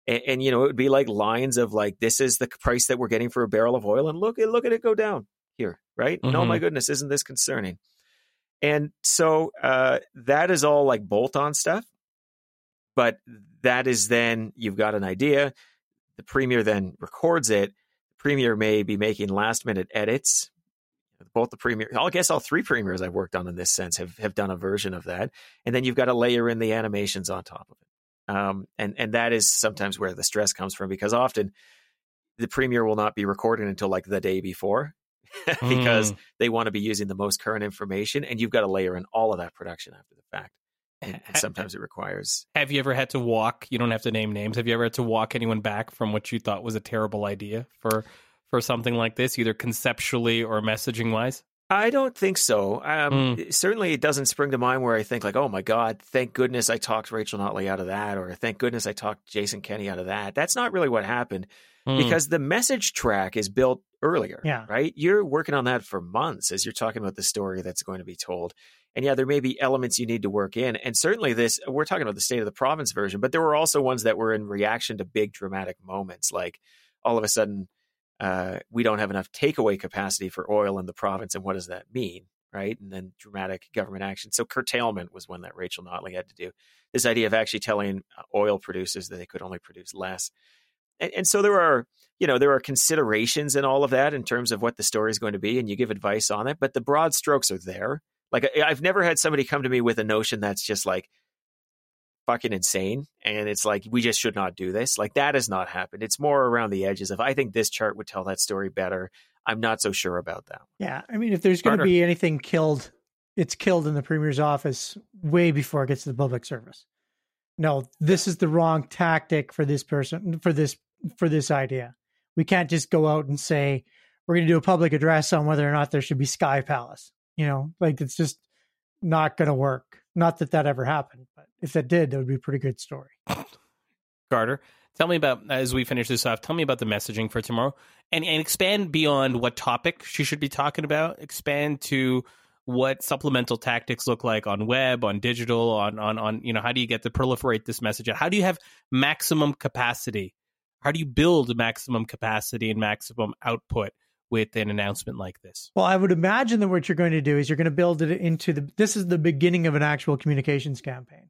Speaker 3: And, and you know, it would be like lines of like, "This is the price that we're getting for a barrel of oil," and look, at look at it go down here, right? Oh
Speaker 1: Mhm.
Speaker 3: my goodness, isn't this concerning? And so uh, that is all like bolt-on stuff. But that is then you've got an idea. The premier then records it. The premier may be making last-minute edits. Both the premier, I guess all three premiers I've worked on in this sense have have done a version of that. And then you've got to layer in the animations on top of it. Um, and and that is sometimes where the stress comes from because often the premier will not be recorded until like the day before because
Speaker 1: Mm.
Speaker 3: they want to be using the most current information and you've got to layer in all of that production after the fact and, and sometimes it requires
Speaker 1: Have you ever had to walk? You don't have to name names. Have you ever had to walk anyone back from what you thought was a terrible idea for for something like this, either conceptually or messaging wise?
Speaker 3: I don't think so um, certainly it doesn't spring to mind where i think like oh my god thank goodness i talked rachel notley out of that or thank goodness i talked jason kenney out of that that's not really what happened
Speaker 1: Hmm.
Speaker 3: because the message track is built earlier.
Speaker 2: Yeah.
Speaker 3: Right. You're working on that for months as you're talking about the story that's going to be told. And yeah, there may be elements you need to work in. And certainly this, we're talking about the state of the province version, but there were also ones that were in reaction to big dramatic moments. Like all of a sudden, uh, we don't have enough takeaway capacity for oil in the province. And what does that mean? Right. And then dramatic government action. So curtailment was one that Rachel Notley had to do. This idea of actually telling uh, oil producers that they could only produce less and, and so there are you know there are considerations in all of that in terms of what the story is going to be and you give advice on it but the broad strokes are there like i've never had somebody come to me with a notion that's just like fucking insane and it's like we just should not do this like that has not happened it's more around the edges of i think this chart would tell that story better i'm not so sure about that
Speaker 2: Yeah, I mean, if there's going to be anything killed, it's killed in the premier's office way before it gets to the public service. No, this is the wrong tactic for this person for this for this idea. We can't just go out and say we're going to do a public address on whether or not there should be Sky Palace. You know, like it's just not going to work. Not that that ever happened, but if that did, that would be a pretty good story.
Speaker 1: Carter, tell me about as we finish this off. Tell me about the messaging for tomorrow, and and expand beyond what topic she should be talking about. Expand to what supplemental tactics look like on web, on digital, on on on you know how do you get to proliferate this message? How do you have maximum capacity? How do you build maximum capacity and maximum output with an announcement like this?
Speaker 2: Well, I would imagine that what you're going to do is you're going to build it into the. This is the beginning of an actual communications campaign.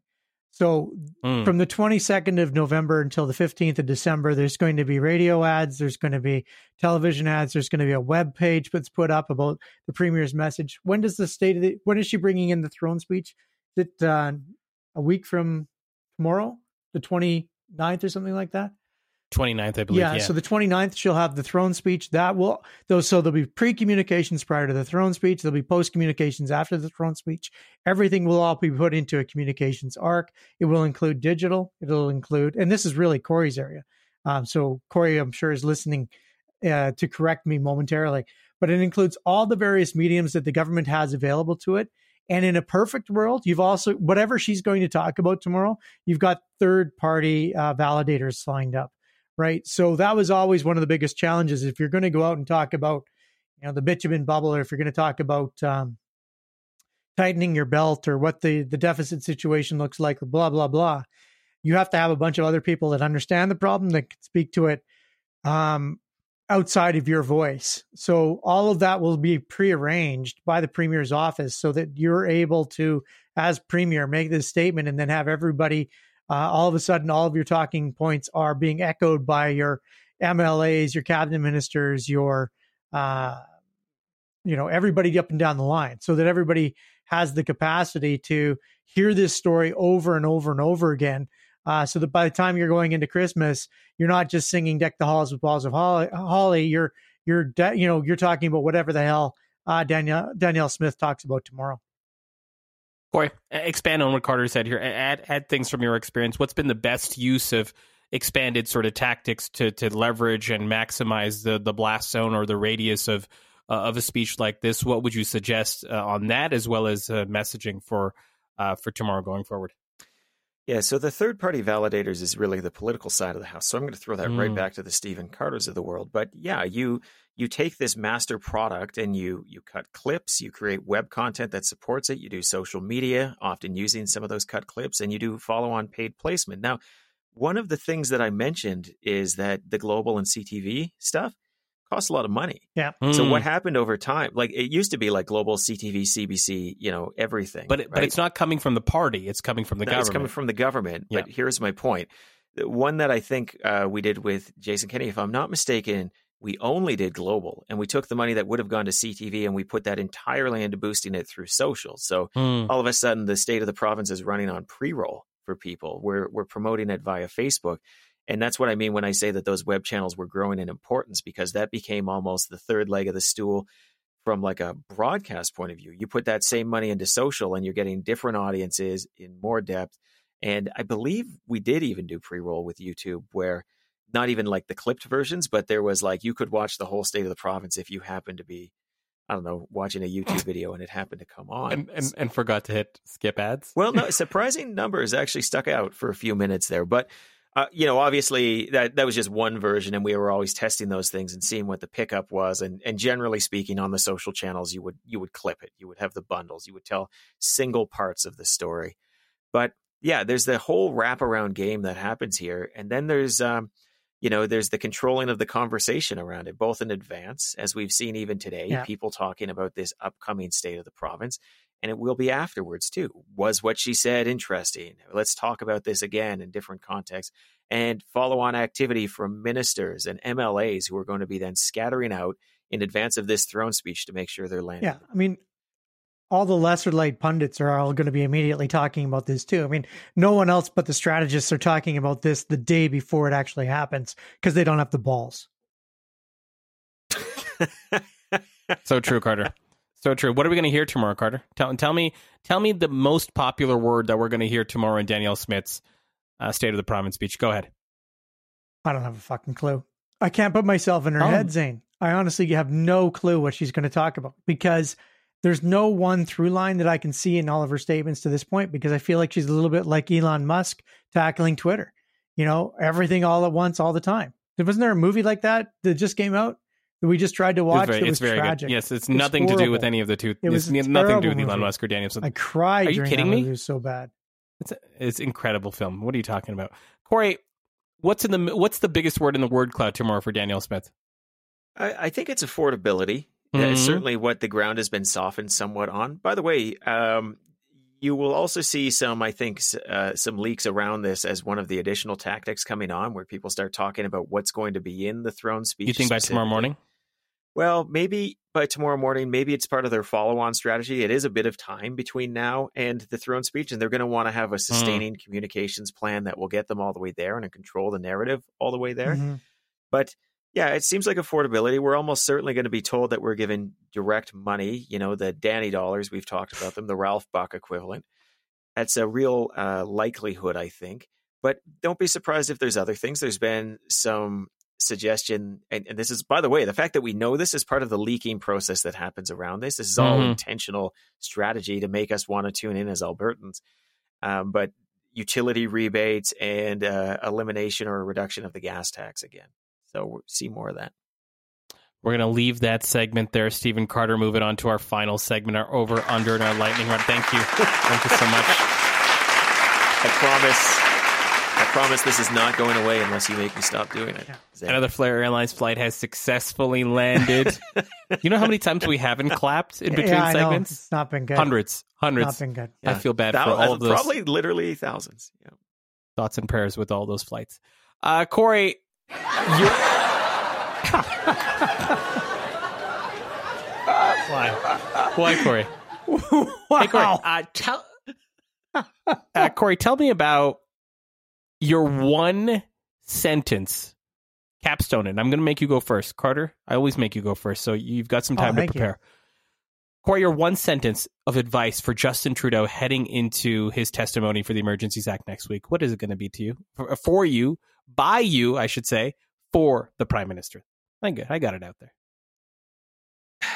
Speaker 2: So
Speaker 1: Mm.
Speaker 2: from the 22nd of November until the 15th of December, there's going to be radio ads, there's going to be television ads, there's going to be a web page that's put up about the premier's message. When does the state of the, when is she bringing in the throne speech? Is it uh, a week from tomorrow, the 29th or something like that?
Speaker 1: 29th, I believe.
Speaker 2: Yeah,
Speaker 1: Yeah.
Speaker 2: so the 29th she'll have the throne speech. That will those so there'll be pre-communications prior to the throne speech, there'll be post-communications after the throne speech. Everything will all be put into a communications arc. It will include digital, it'll include and this is really Corey's area. Um, so Corey I'm sure is listening uh, to correct me momentarily, but it includes all the various mediums that the government has available to it. And in a perfect world, you've also whatever she's going to talk about tomorrow, you've got third party uh, validators lined up right? So that was always one of the biggest challenges. If you're going to go out and talk about, you know, the bitumen bubble, or if you're going to talk about um, tightening your belt, or what the the deficit situation looks like, or blah blah blah, you have to have a bunch of other people that understand the problem that can speak to it um, outside of your voice. So all of that will be prearranged by the premier's office, so that you're able to, as premier, make this statement and then have everybody uh, all of a sudden all of your talking points are being echoed by your MLAs, your cabinet ministers, your uh, you know everybody up and down the line, so that everybody has the capacity to hear this story over and over and over again. Uh, so that by the time you're going into Christmas, you're not just singing "Deck the Halls with Balls of Holly." holly you're you're de- you know you're talking about whatever the hell uh, Danielle Danielle Smith talks about tomorrow.
Speaker 1: Corey, expand on what Carter said here. Add add things from your experience. What's been the best use of expanded sort of tactics to to leverage and maximize the the blast zone or the radius of uh, of a speech like this? What would you suggest uh, on that, as well as uh, messaging for uh, for tomorrow going forward?
Speaker 3: Yeah, so the third party validators is really the political side of the house. So I'm going to throw that
Speaker 1: Mm.
Speaker 3: right back to the Stephen Carters of the world. But yeah, you you take this master product and you you cut clips, you create web content that supports it, you do social media, often using some of those cut clips, and you do follow on paid placement. Now, one of the things that I mentioned is that the global and CTV stuff costs a lot of money. So
Speaker 1: Mm.
Speaker 3: what happened over time? Like it used to be like global CTV, CBC, you know, everything.
Speaker 1: But it, but it's not coming from the party; it's coming from the
Speaker 3: No,
Speaker 1: government.
Speaker 3: It's coming from the government.
Speaker 1: Yeah.
Speaker 3: But here's my point. One that I think uh, we did with Jason Kenney, if I'm not mistaken, we only did global and we took the money that would have gone to CTV and we put that entirely into boosting it through social. So
Speaker 1: Mm.
Speaker 3: all of a sudden the state of the province is running on pre-roll for people. We're we're promoting it via Facebook. And that's what I mean when I say that those web channels were growing in importance because that became almost the third leg of the stool from like a broadcast point of view. You put that same money into social and you're getting different audiences in more depth. And I believe we did even do pre-roll with YouTube where not even like the clipped versions, but there was like you could watch the whole state of the province if you happened to be I don't know, watching a YouTube video and it happened to come on.
Speaker 1: and, and and forgot to hit skip ads.
Speaker 3: Well, no, surprising numbers actually stuck out for a few minutes there, but uh, you know, obviously that that was just one version, and we were always testing those things and seeing what the pickup was. And and generally speaking, on the social channels, you would you would clip it, you would have the bundles, you would tell single parts of the story. But yeah, there's the whole wraparound game that happens here, and then there's um, you know, there's the controlling of the conversation around it, both in advance, as we've seen even today,
Speaker 2: Yeah.
Speaker 3: people talking about this upcoming state of the province, and it will be afterwards too. Was what she said interesting? Let's talk about this again in different contexts, and follow on activity from ministers and MLAs who are going to be then scattering out in advance of this throne speech to make sure they're landing.
Speaker 2: Yeah, I mean, all the lesser light pundits are all going to be immediately talking about this too. I mean, no one else but the strategists are talking about this the day before it actually happens because they don't have the balls.
Speaker 1: So true, Carter. So true. What are we going to hear tomorrow, Carter? Tell, tell me, tell me the most popular word that we're going to hear tomorrow in Danielle Smith's uh, State of the Province speech. Go ahead.
Speaker 2: I don't have a fucking clue. I can't put myself in her
Speaker 1: Oh.
Speaker 2: head, Zain. I honestly have no clue what she's going to talk about because there's no one through line that I can see in all of her statements to this point because I feel like she's a little bit like Elon Musk tackling Twitter. You know, everything all at once, all the time. Wasn't there a movie like that that just came out that we just tried to watch?
Speaker 1: it's very,
Speaker 2: that
Speaker 1: it's
Speaker 2: was
Speaker 1: very
Speaker 2: tragic.
Speaker 1: good. Yes, it's,
Speaker 2: It's
Speaker 1: nothing to do with any of the two.
Speaker 2: It was
Speaker 1: it's nothing to do with
Speaker 2: terrible
Speaker 1: Elon
Speaker 2: movie.
Speaker 1: Musk or Danielson.
Speaker 2: I cried.
Speaker 1: Are you kidding me?
Speaker 2: movie. It was so bad.
Speaker 1: It's it's incredible film. What are you talking about, Corey? What's in the what's the biggest word in the word cloud tomorrow for Danielle Smith?
Speaker 3: I, I think it's affordability. That is
Speaker 1: Mhm.
Speaker 3: certainly what the ground has been softened somewhat on. By the way, um, you will also see some, I think, uh, some leaks around this as one of the additional tactics coming on, where people start talking about what's going to be in the throne speech.
Speaker 1: You think by tomorrow morning?
Speaker 3: Well, maybe by tomorrow morning, maybe it's part of their follow on strategy. It is a bit of time between now and the throne speech, and they're going to want to have a sustaining mm. communications plan that will get them all the way there and control the narrative all the way there. Mm-hmm. But yeah, it seems like affordability. We're almost certainly going to be told that we're given direct money, you know, the Danny dollars, we've talked about them, the Ralph Buck equivalent. That's a real uh, likelihood, I think. But don't be surprised if there's other things. There's been some suggestion, and, and, this is, by the way, the fact that we know this is part of the leaking process that happens around this. This is all mm-hmm. intentional strategy to make us want to tune in as Albertans. Um, but utility rebates and uh, elimination or reduction of the gas tax again. So we'll see more of that.
Speaker 1: We're going to leave that segment there, Stephen Carter. Moving on to our final segment, our over, under, and our lightning round. Thank you. Thank you so much.
Speaker 3: I promise I promise this is not going away unless you make me stop doing it.
Speaker 1: Another Flair Airlines flight has successfully landed. you know how many times we haven't clapped in between
Speaker 2: yeah,
Speaker 1: segments?
Speaker 2: It's not been good.
Speaker 1: Hundreds. Hundreds.
Speaker 2: Not been good.
Speaker 1: Yeah. I feel bad for all of those.
Speaker 3: Probably literally thousands. Yeah.
Speaker 1: Thoughts and prayers with all those flights. Uh, Corey, you. Why? Why, Corey?
Speaker 2: wow. Hey, Corey, uh,
Speaker 1: tell, uh, Corey, tell me about your one sentence capstone it. I'm going to make you go first, Carter. I always make you go first, so you've got some oh, time oh, to prepare. You. Corey, your one sentence of advice for Justin Trudeau heading into his testimony for the Emergencies Act next week. What is it going to be to you, for, for you, by you, I should say, for the Prime Minister? I got, I got it out there.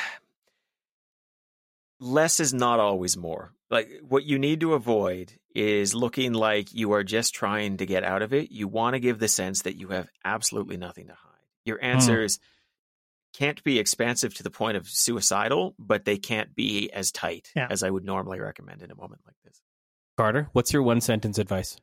Speaker 3: Less is not always more. Like what you need to avoid is looking like you are just trying to get out of it. You want to give the sense that you have absolutely nothing to hide. Your answer answers mm. Can't be expansive to the point of suicidal, but they can't be as tight yeah. as I would normally recommend in a moment like this.
Speaker 1: Carter, what's your one sentence advice?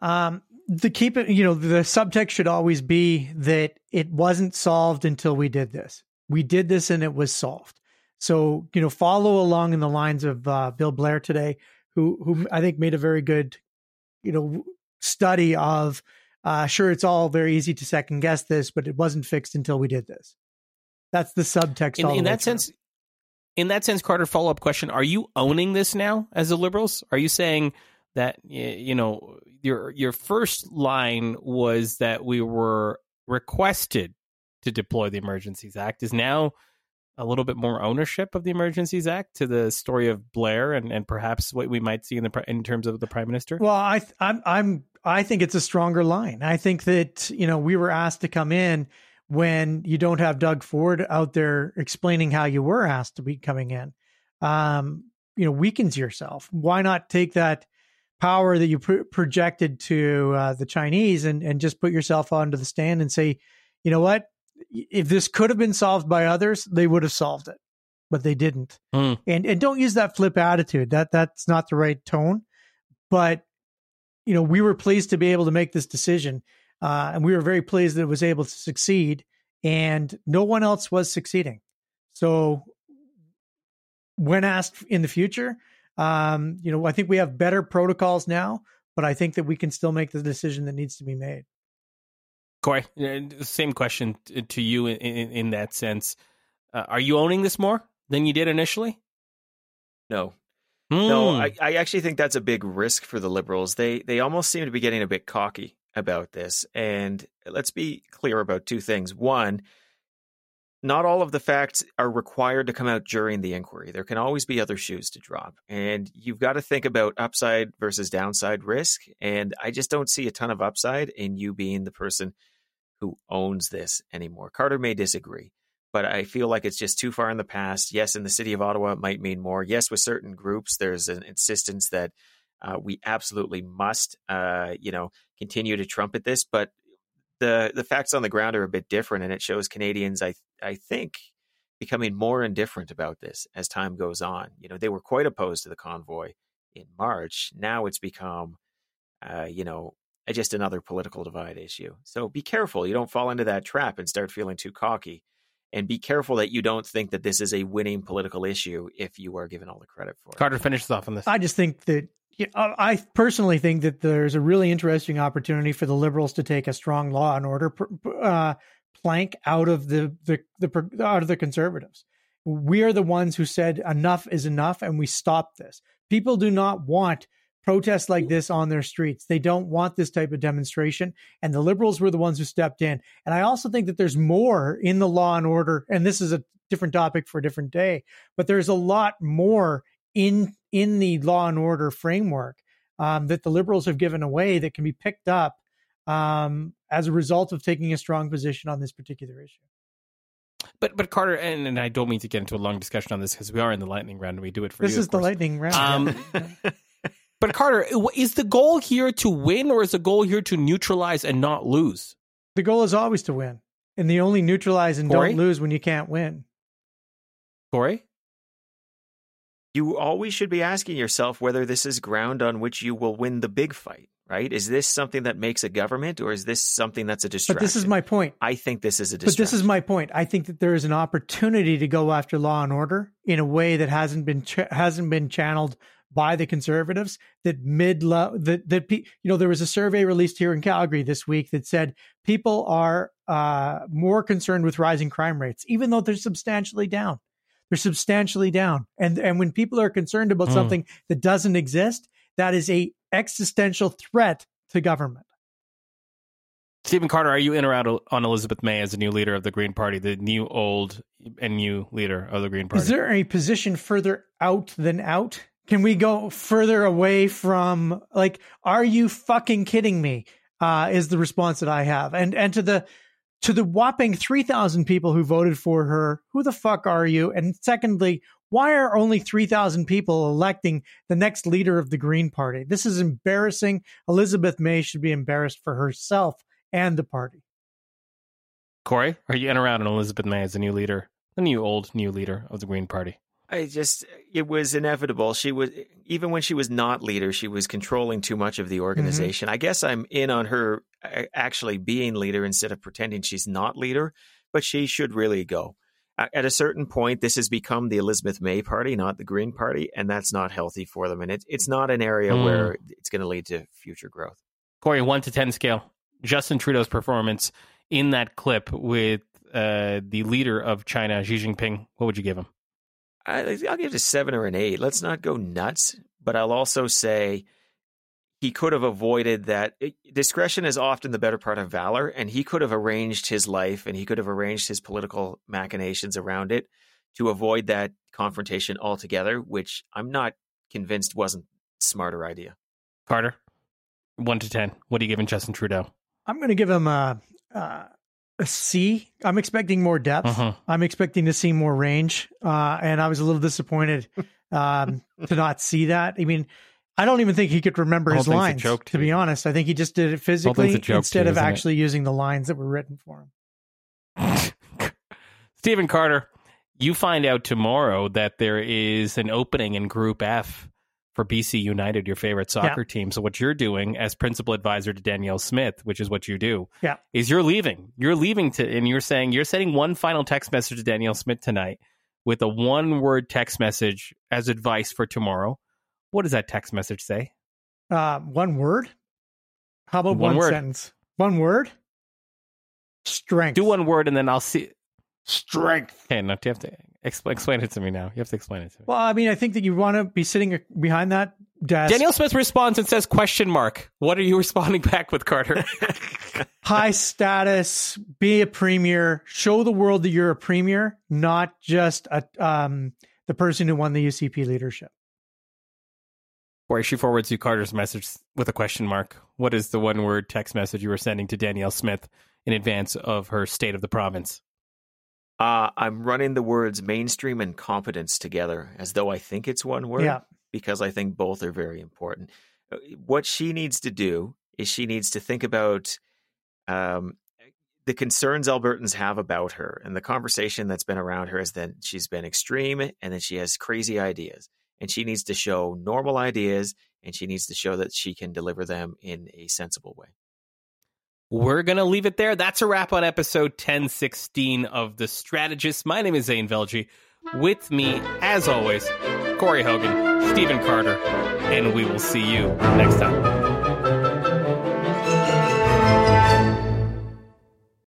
Speaker 2: Um, the keep it, you know, the subtext should always be that it wasn't solved until we did this. We did this and it was solved. So, you know, follow along in the lines of uh, Bill Blair today, who who I think made a very good, you know, study of. Uh, sure, it's all very easy to second guess this, but it wasn't fixed until we did this. That's the subtext.
Speaker 1: In, in that sense, in that sense, Carter. Follow up question: Are you owning this now as the liberals? Are you saying that you know your your first line was that we were requested to deploy the Emergencies Act? Is now a little bit more ownership of the Emergencies Act to the story of Blair and, and perhaps what we might see in the in terms of the Prime Minister?
Speaker 2: Well, I I'm I'm I think it's a stronger line. I think that you know we were asked to come in when you don't have Doug Ford out there explaining how you were asked to be coming in. Um, you know, weakens yourself. Why not take that power that you projected to uh, the Chinese and and just put yourself onto the stand and say, you know what, if this could have been solved by others, they would have solved it, but they didn't. Mm. And and don't use that flip attitude. That that's not the right tone. But you know, we were pleased to be able to make this decision, uh, and we were very pleased that it was able to succeed. And no one else was succeeding. So, when asked in the future, um, you know, I think we have better protocols now, but I think that we can still make the decision that needs to be made.
Speaker 1: Corey, same question to you in, in, in that sense. Uh, are you owning this more than you did initially?
Speaker 3: No. Mm. No, I, I actually think that's a big risk for the liberals. They they almost seem to be getting a bit cocky about this. And let's be clear about two things. One, not all of the facts are required to come out during the inquiry. There can always be other shoes to drop. And you've got to think about upside versus downside risk. And I just don't see a ton of upside in you being the person who owns this anymore. Carter may disagree, but I feel like it's just too far in the past. Yes, in the city of Ottawa, it might mean more. Yes, with certain groups, there's an insistence that uh, we absolutely must, uh, you know, continue to trumpet this. But the the facts on the ground are a bit different, and it shows Canadians, I I think, becoming more indifferent about this as time goes on. You know, they were quite opposed to the convoy in March. Now it's become, uh, you know, just another political divide issue. So be careful. You don't fall into that trap and start feeling too cocky. And be careful that you don't think that this is a winning political issue if you are given all the credit for it.
Speaker 1: Carter finishes off on this.
Speaker 2: I just think that I personally think that there's a really interesting opportunity for the Liberals to take a strong law and order uh, plank out of the, the the out of the conservatives. We are the ones who said enough is enough, and we stopped this. People do not want protests like this on their streets. They don't want this type of demonstration. And the liberals were the ones who stepped in. And I also think that there's more in the law and order. And this is a different topic for a different day, but there's a lot more in in the law and order framework um, that the liberals have given away that can be picked up um, as a result of taking a strong position on this particular issue.
Speaker 1: But but Carter and, and I don't mean to get into a long discussion on this because we are in the lightning round and we do it for
Speaker 2: this
Speaker 1: you.
Speaker 2: is the lightning round. Um,
Speaker 1: but Carter, is the goal here to win or is the goal here to neutralize and not lose?
Speaker 2: The goal is always to win, and the only neutralize and Corey? don't lose when you can't win.
Speaker 1: Corey,
Speaker 3: you always should be asking yourself whether this is ground on which you will win the big fight right? Is this something that makes a government or is this something that's a distraction?
Speaker 2: But this is my point.
Speaker 3: I think this is a distraction.
Speaker 2: But this is my point. I think that there is an opportunity to go after law and order in a way that hasn't been ch- hasn't been channeled by the conservatives that mid that that you know there was a survey released here in Calgary this week that said people are uh, more concerned with rising crime rates even though they're substantially down they're substantially down and and when people are concerned about mm. something that doesn't exist that is a existential threat to government.
Speaker 1: Stephen Carter, are you in or out on Elizabeth May as the new leader of the Green Party, the new, old, and new leader of the Green Party?
Speaker 2: Is there a position further out than out? Can we go further away from like, are you fucking kidding me? Uh, is the response that I have, and and to the to the whopping three thousand people who voted for her, who the fuck are you? And secondly, why are only 3,000 people electing the next leader of the Green Party? This is embarrassing. Elizabeth May should be embarrassed for herself and the party.
Speaker 1: Corey, are you in around on Elizabeth May as the new leader, the new old new leader of the Green Party?
Speaker 3: I just, it was inevitable. She was, even when she was not leader, she was controlling too much of the mm-hmm. organization. Mm-hmm. I guess I'm in on her actually being leader instead of pretending she's not leader, but she should really go at a certain point, this has become the Elizabeth May party, not the Green Party, and that's not healthy for them. And it, it's not an area mm. where it's going to lead to future growth.
Speaker 1: Corey, one to 10 scale. Justin Trudeau's performance in that clip with uh, the leader of China, Xi Jinping, what would you give him?
Speaker 3: I, will give it a seven or an eight. Let's not go nuts, but I'll also say he could have avoided that. Discretion is often the better part of valor, and he could have arranged his life and he could have arranged his political machinations around it to avoid that confrontation altogether, which I'm not convinced wasn't smarter idea.
Speaker 1: Carter, one to ten. What are you giving Justin Trudeau?
Speaker 2: I'm going to give him a, a, C. I'm expecting more depth. Uh-huh. I'm expecting to see more range, uh, and I was a little disappointed um, to not see that. I mean I don't even think he could remember his lines. To be honest, I think he just did it physically instead of actually it? using the lines that were written for
Speaker 1: him. Stephen Carter, you find out tomorrow that there is an opening in Group F for BC United, your favorite soccer yeah. team. So what you're doing as principal advisor to Danielle Smith, which is what you do,
Speaker 2: yeah.
Speaker 1: is you're leaving. You're leaving to, and you're saying you're sending one final text message to Danielle Smith tonight with a one word text message as advice for tomorrow what does that text message say?
Speaker 2: Uh, one word. How about one, one word. sentence? One word. Strength.
Speaker 1: Do one word, and then I'll see.
Speaker 2: Strength.
Speaker 1: Okay, now you have to explain, explain it to me. Now you have to explain it to me.
Speaker 2: Well, I mean, I think that you want to be sitting behind that desk.
Speaker 1: Danielle Smith responds and says question mark. What are you responding back with, Carter?
Speaker 2: High status. Be a premier. Show the world that you're a premier, not just a um the person who won the UCP leadership.
Speaker 1: Where she forwards you Carter's message with a question mark. What is the one word text message you were sending to Danielle Smith in advance of her state of the province?
Speaker 3: Uh, I'm running the words mainstream and competence together as though I think it's one word
Speaker 2: yeah.
Speaker 3: because I think both are very important. Uh, what she needs to do is she needs to think about um, the concerns Albertans have about her and the conversation that's been around her is that she's been extreme and that she has crazy ideas and she needs to show normal ideas and she needs to show that she can deliver them in a sensible way.
Speaker 1: We're going to leave it there. That's a wrap on episode 1016 of The Strategist. My name is Zain Velji. With me, as always, Corey Hogan, Stephen Carter, and we will see you next time.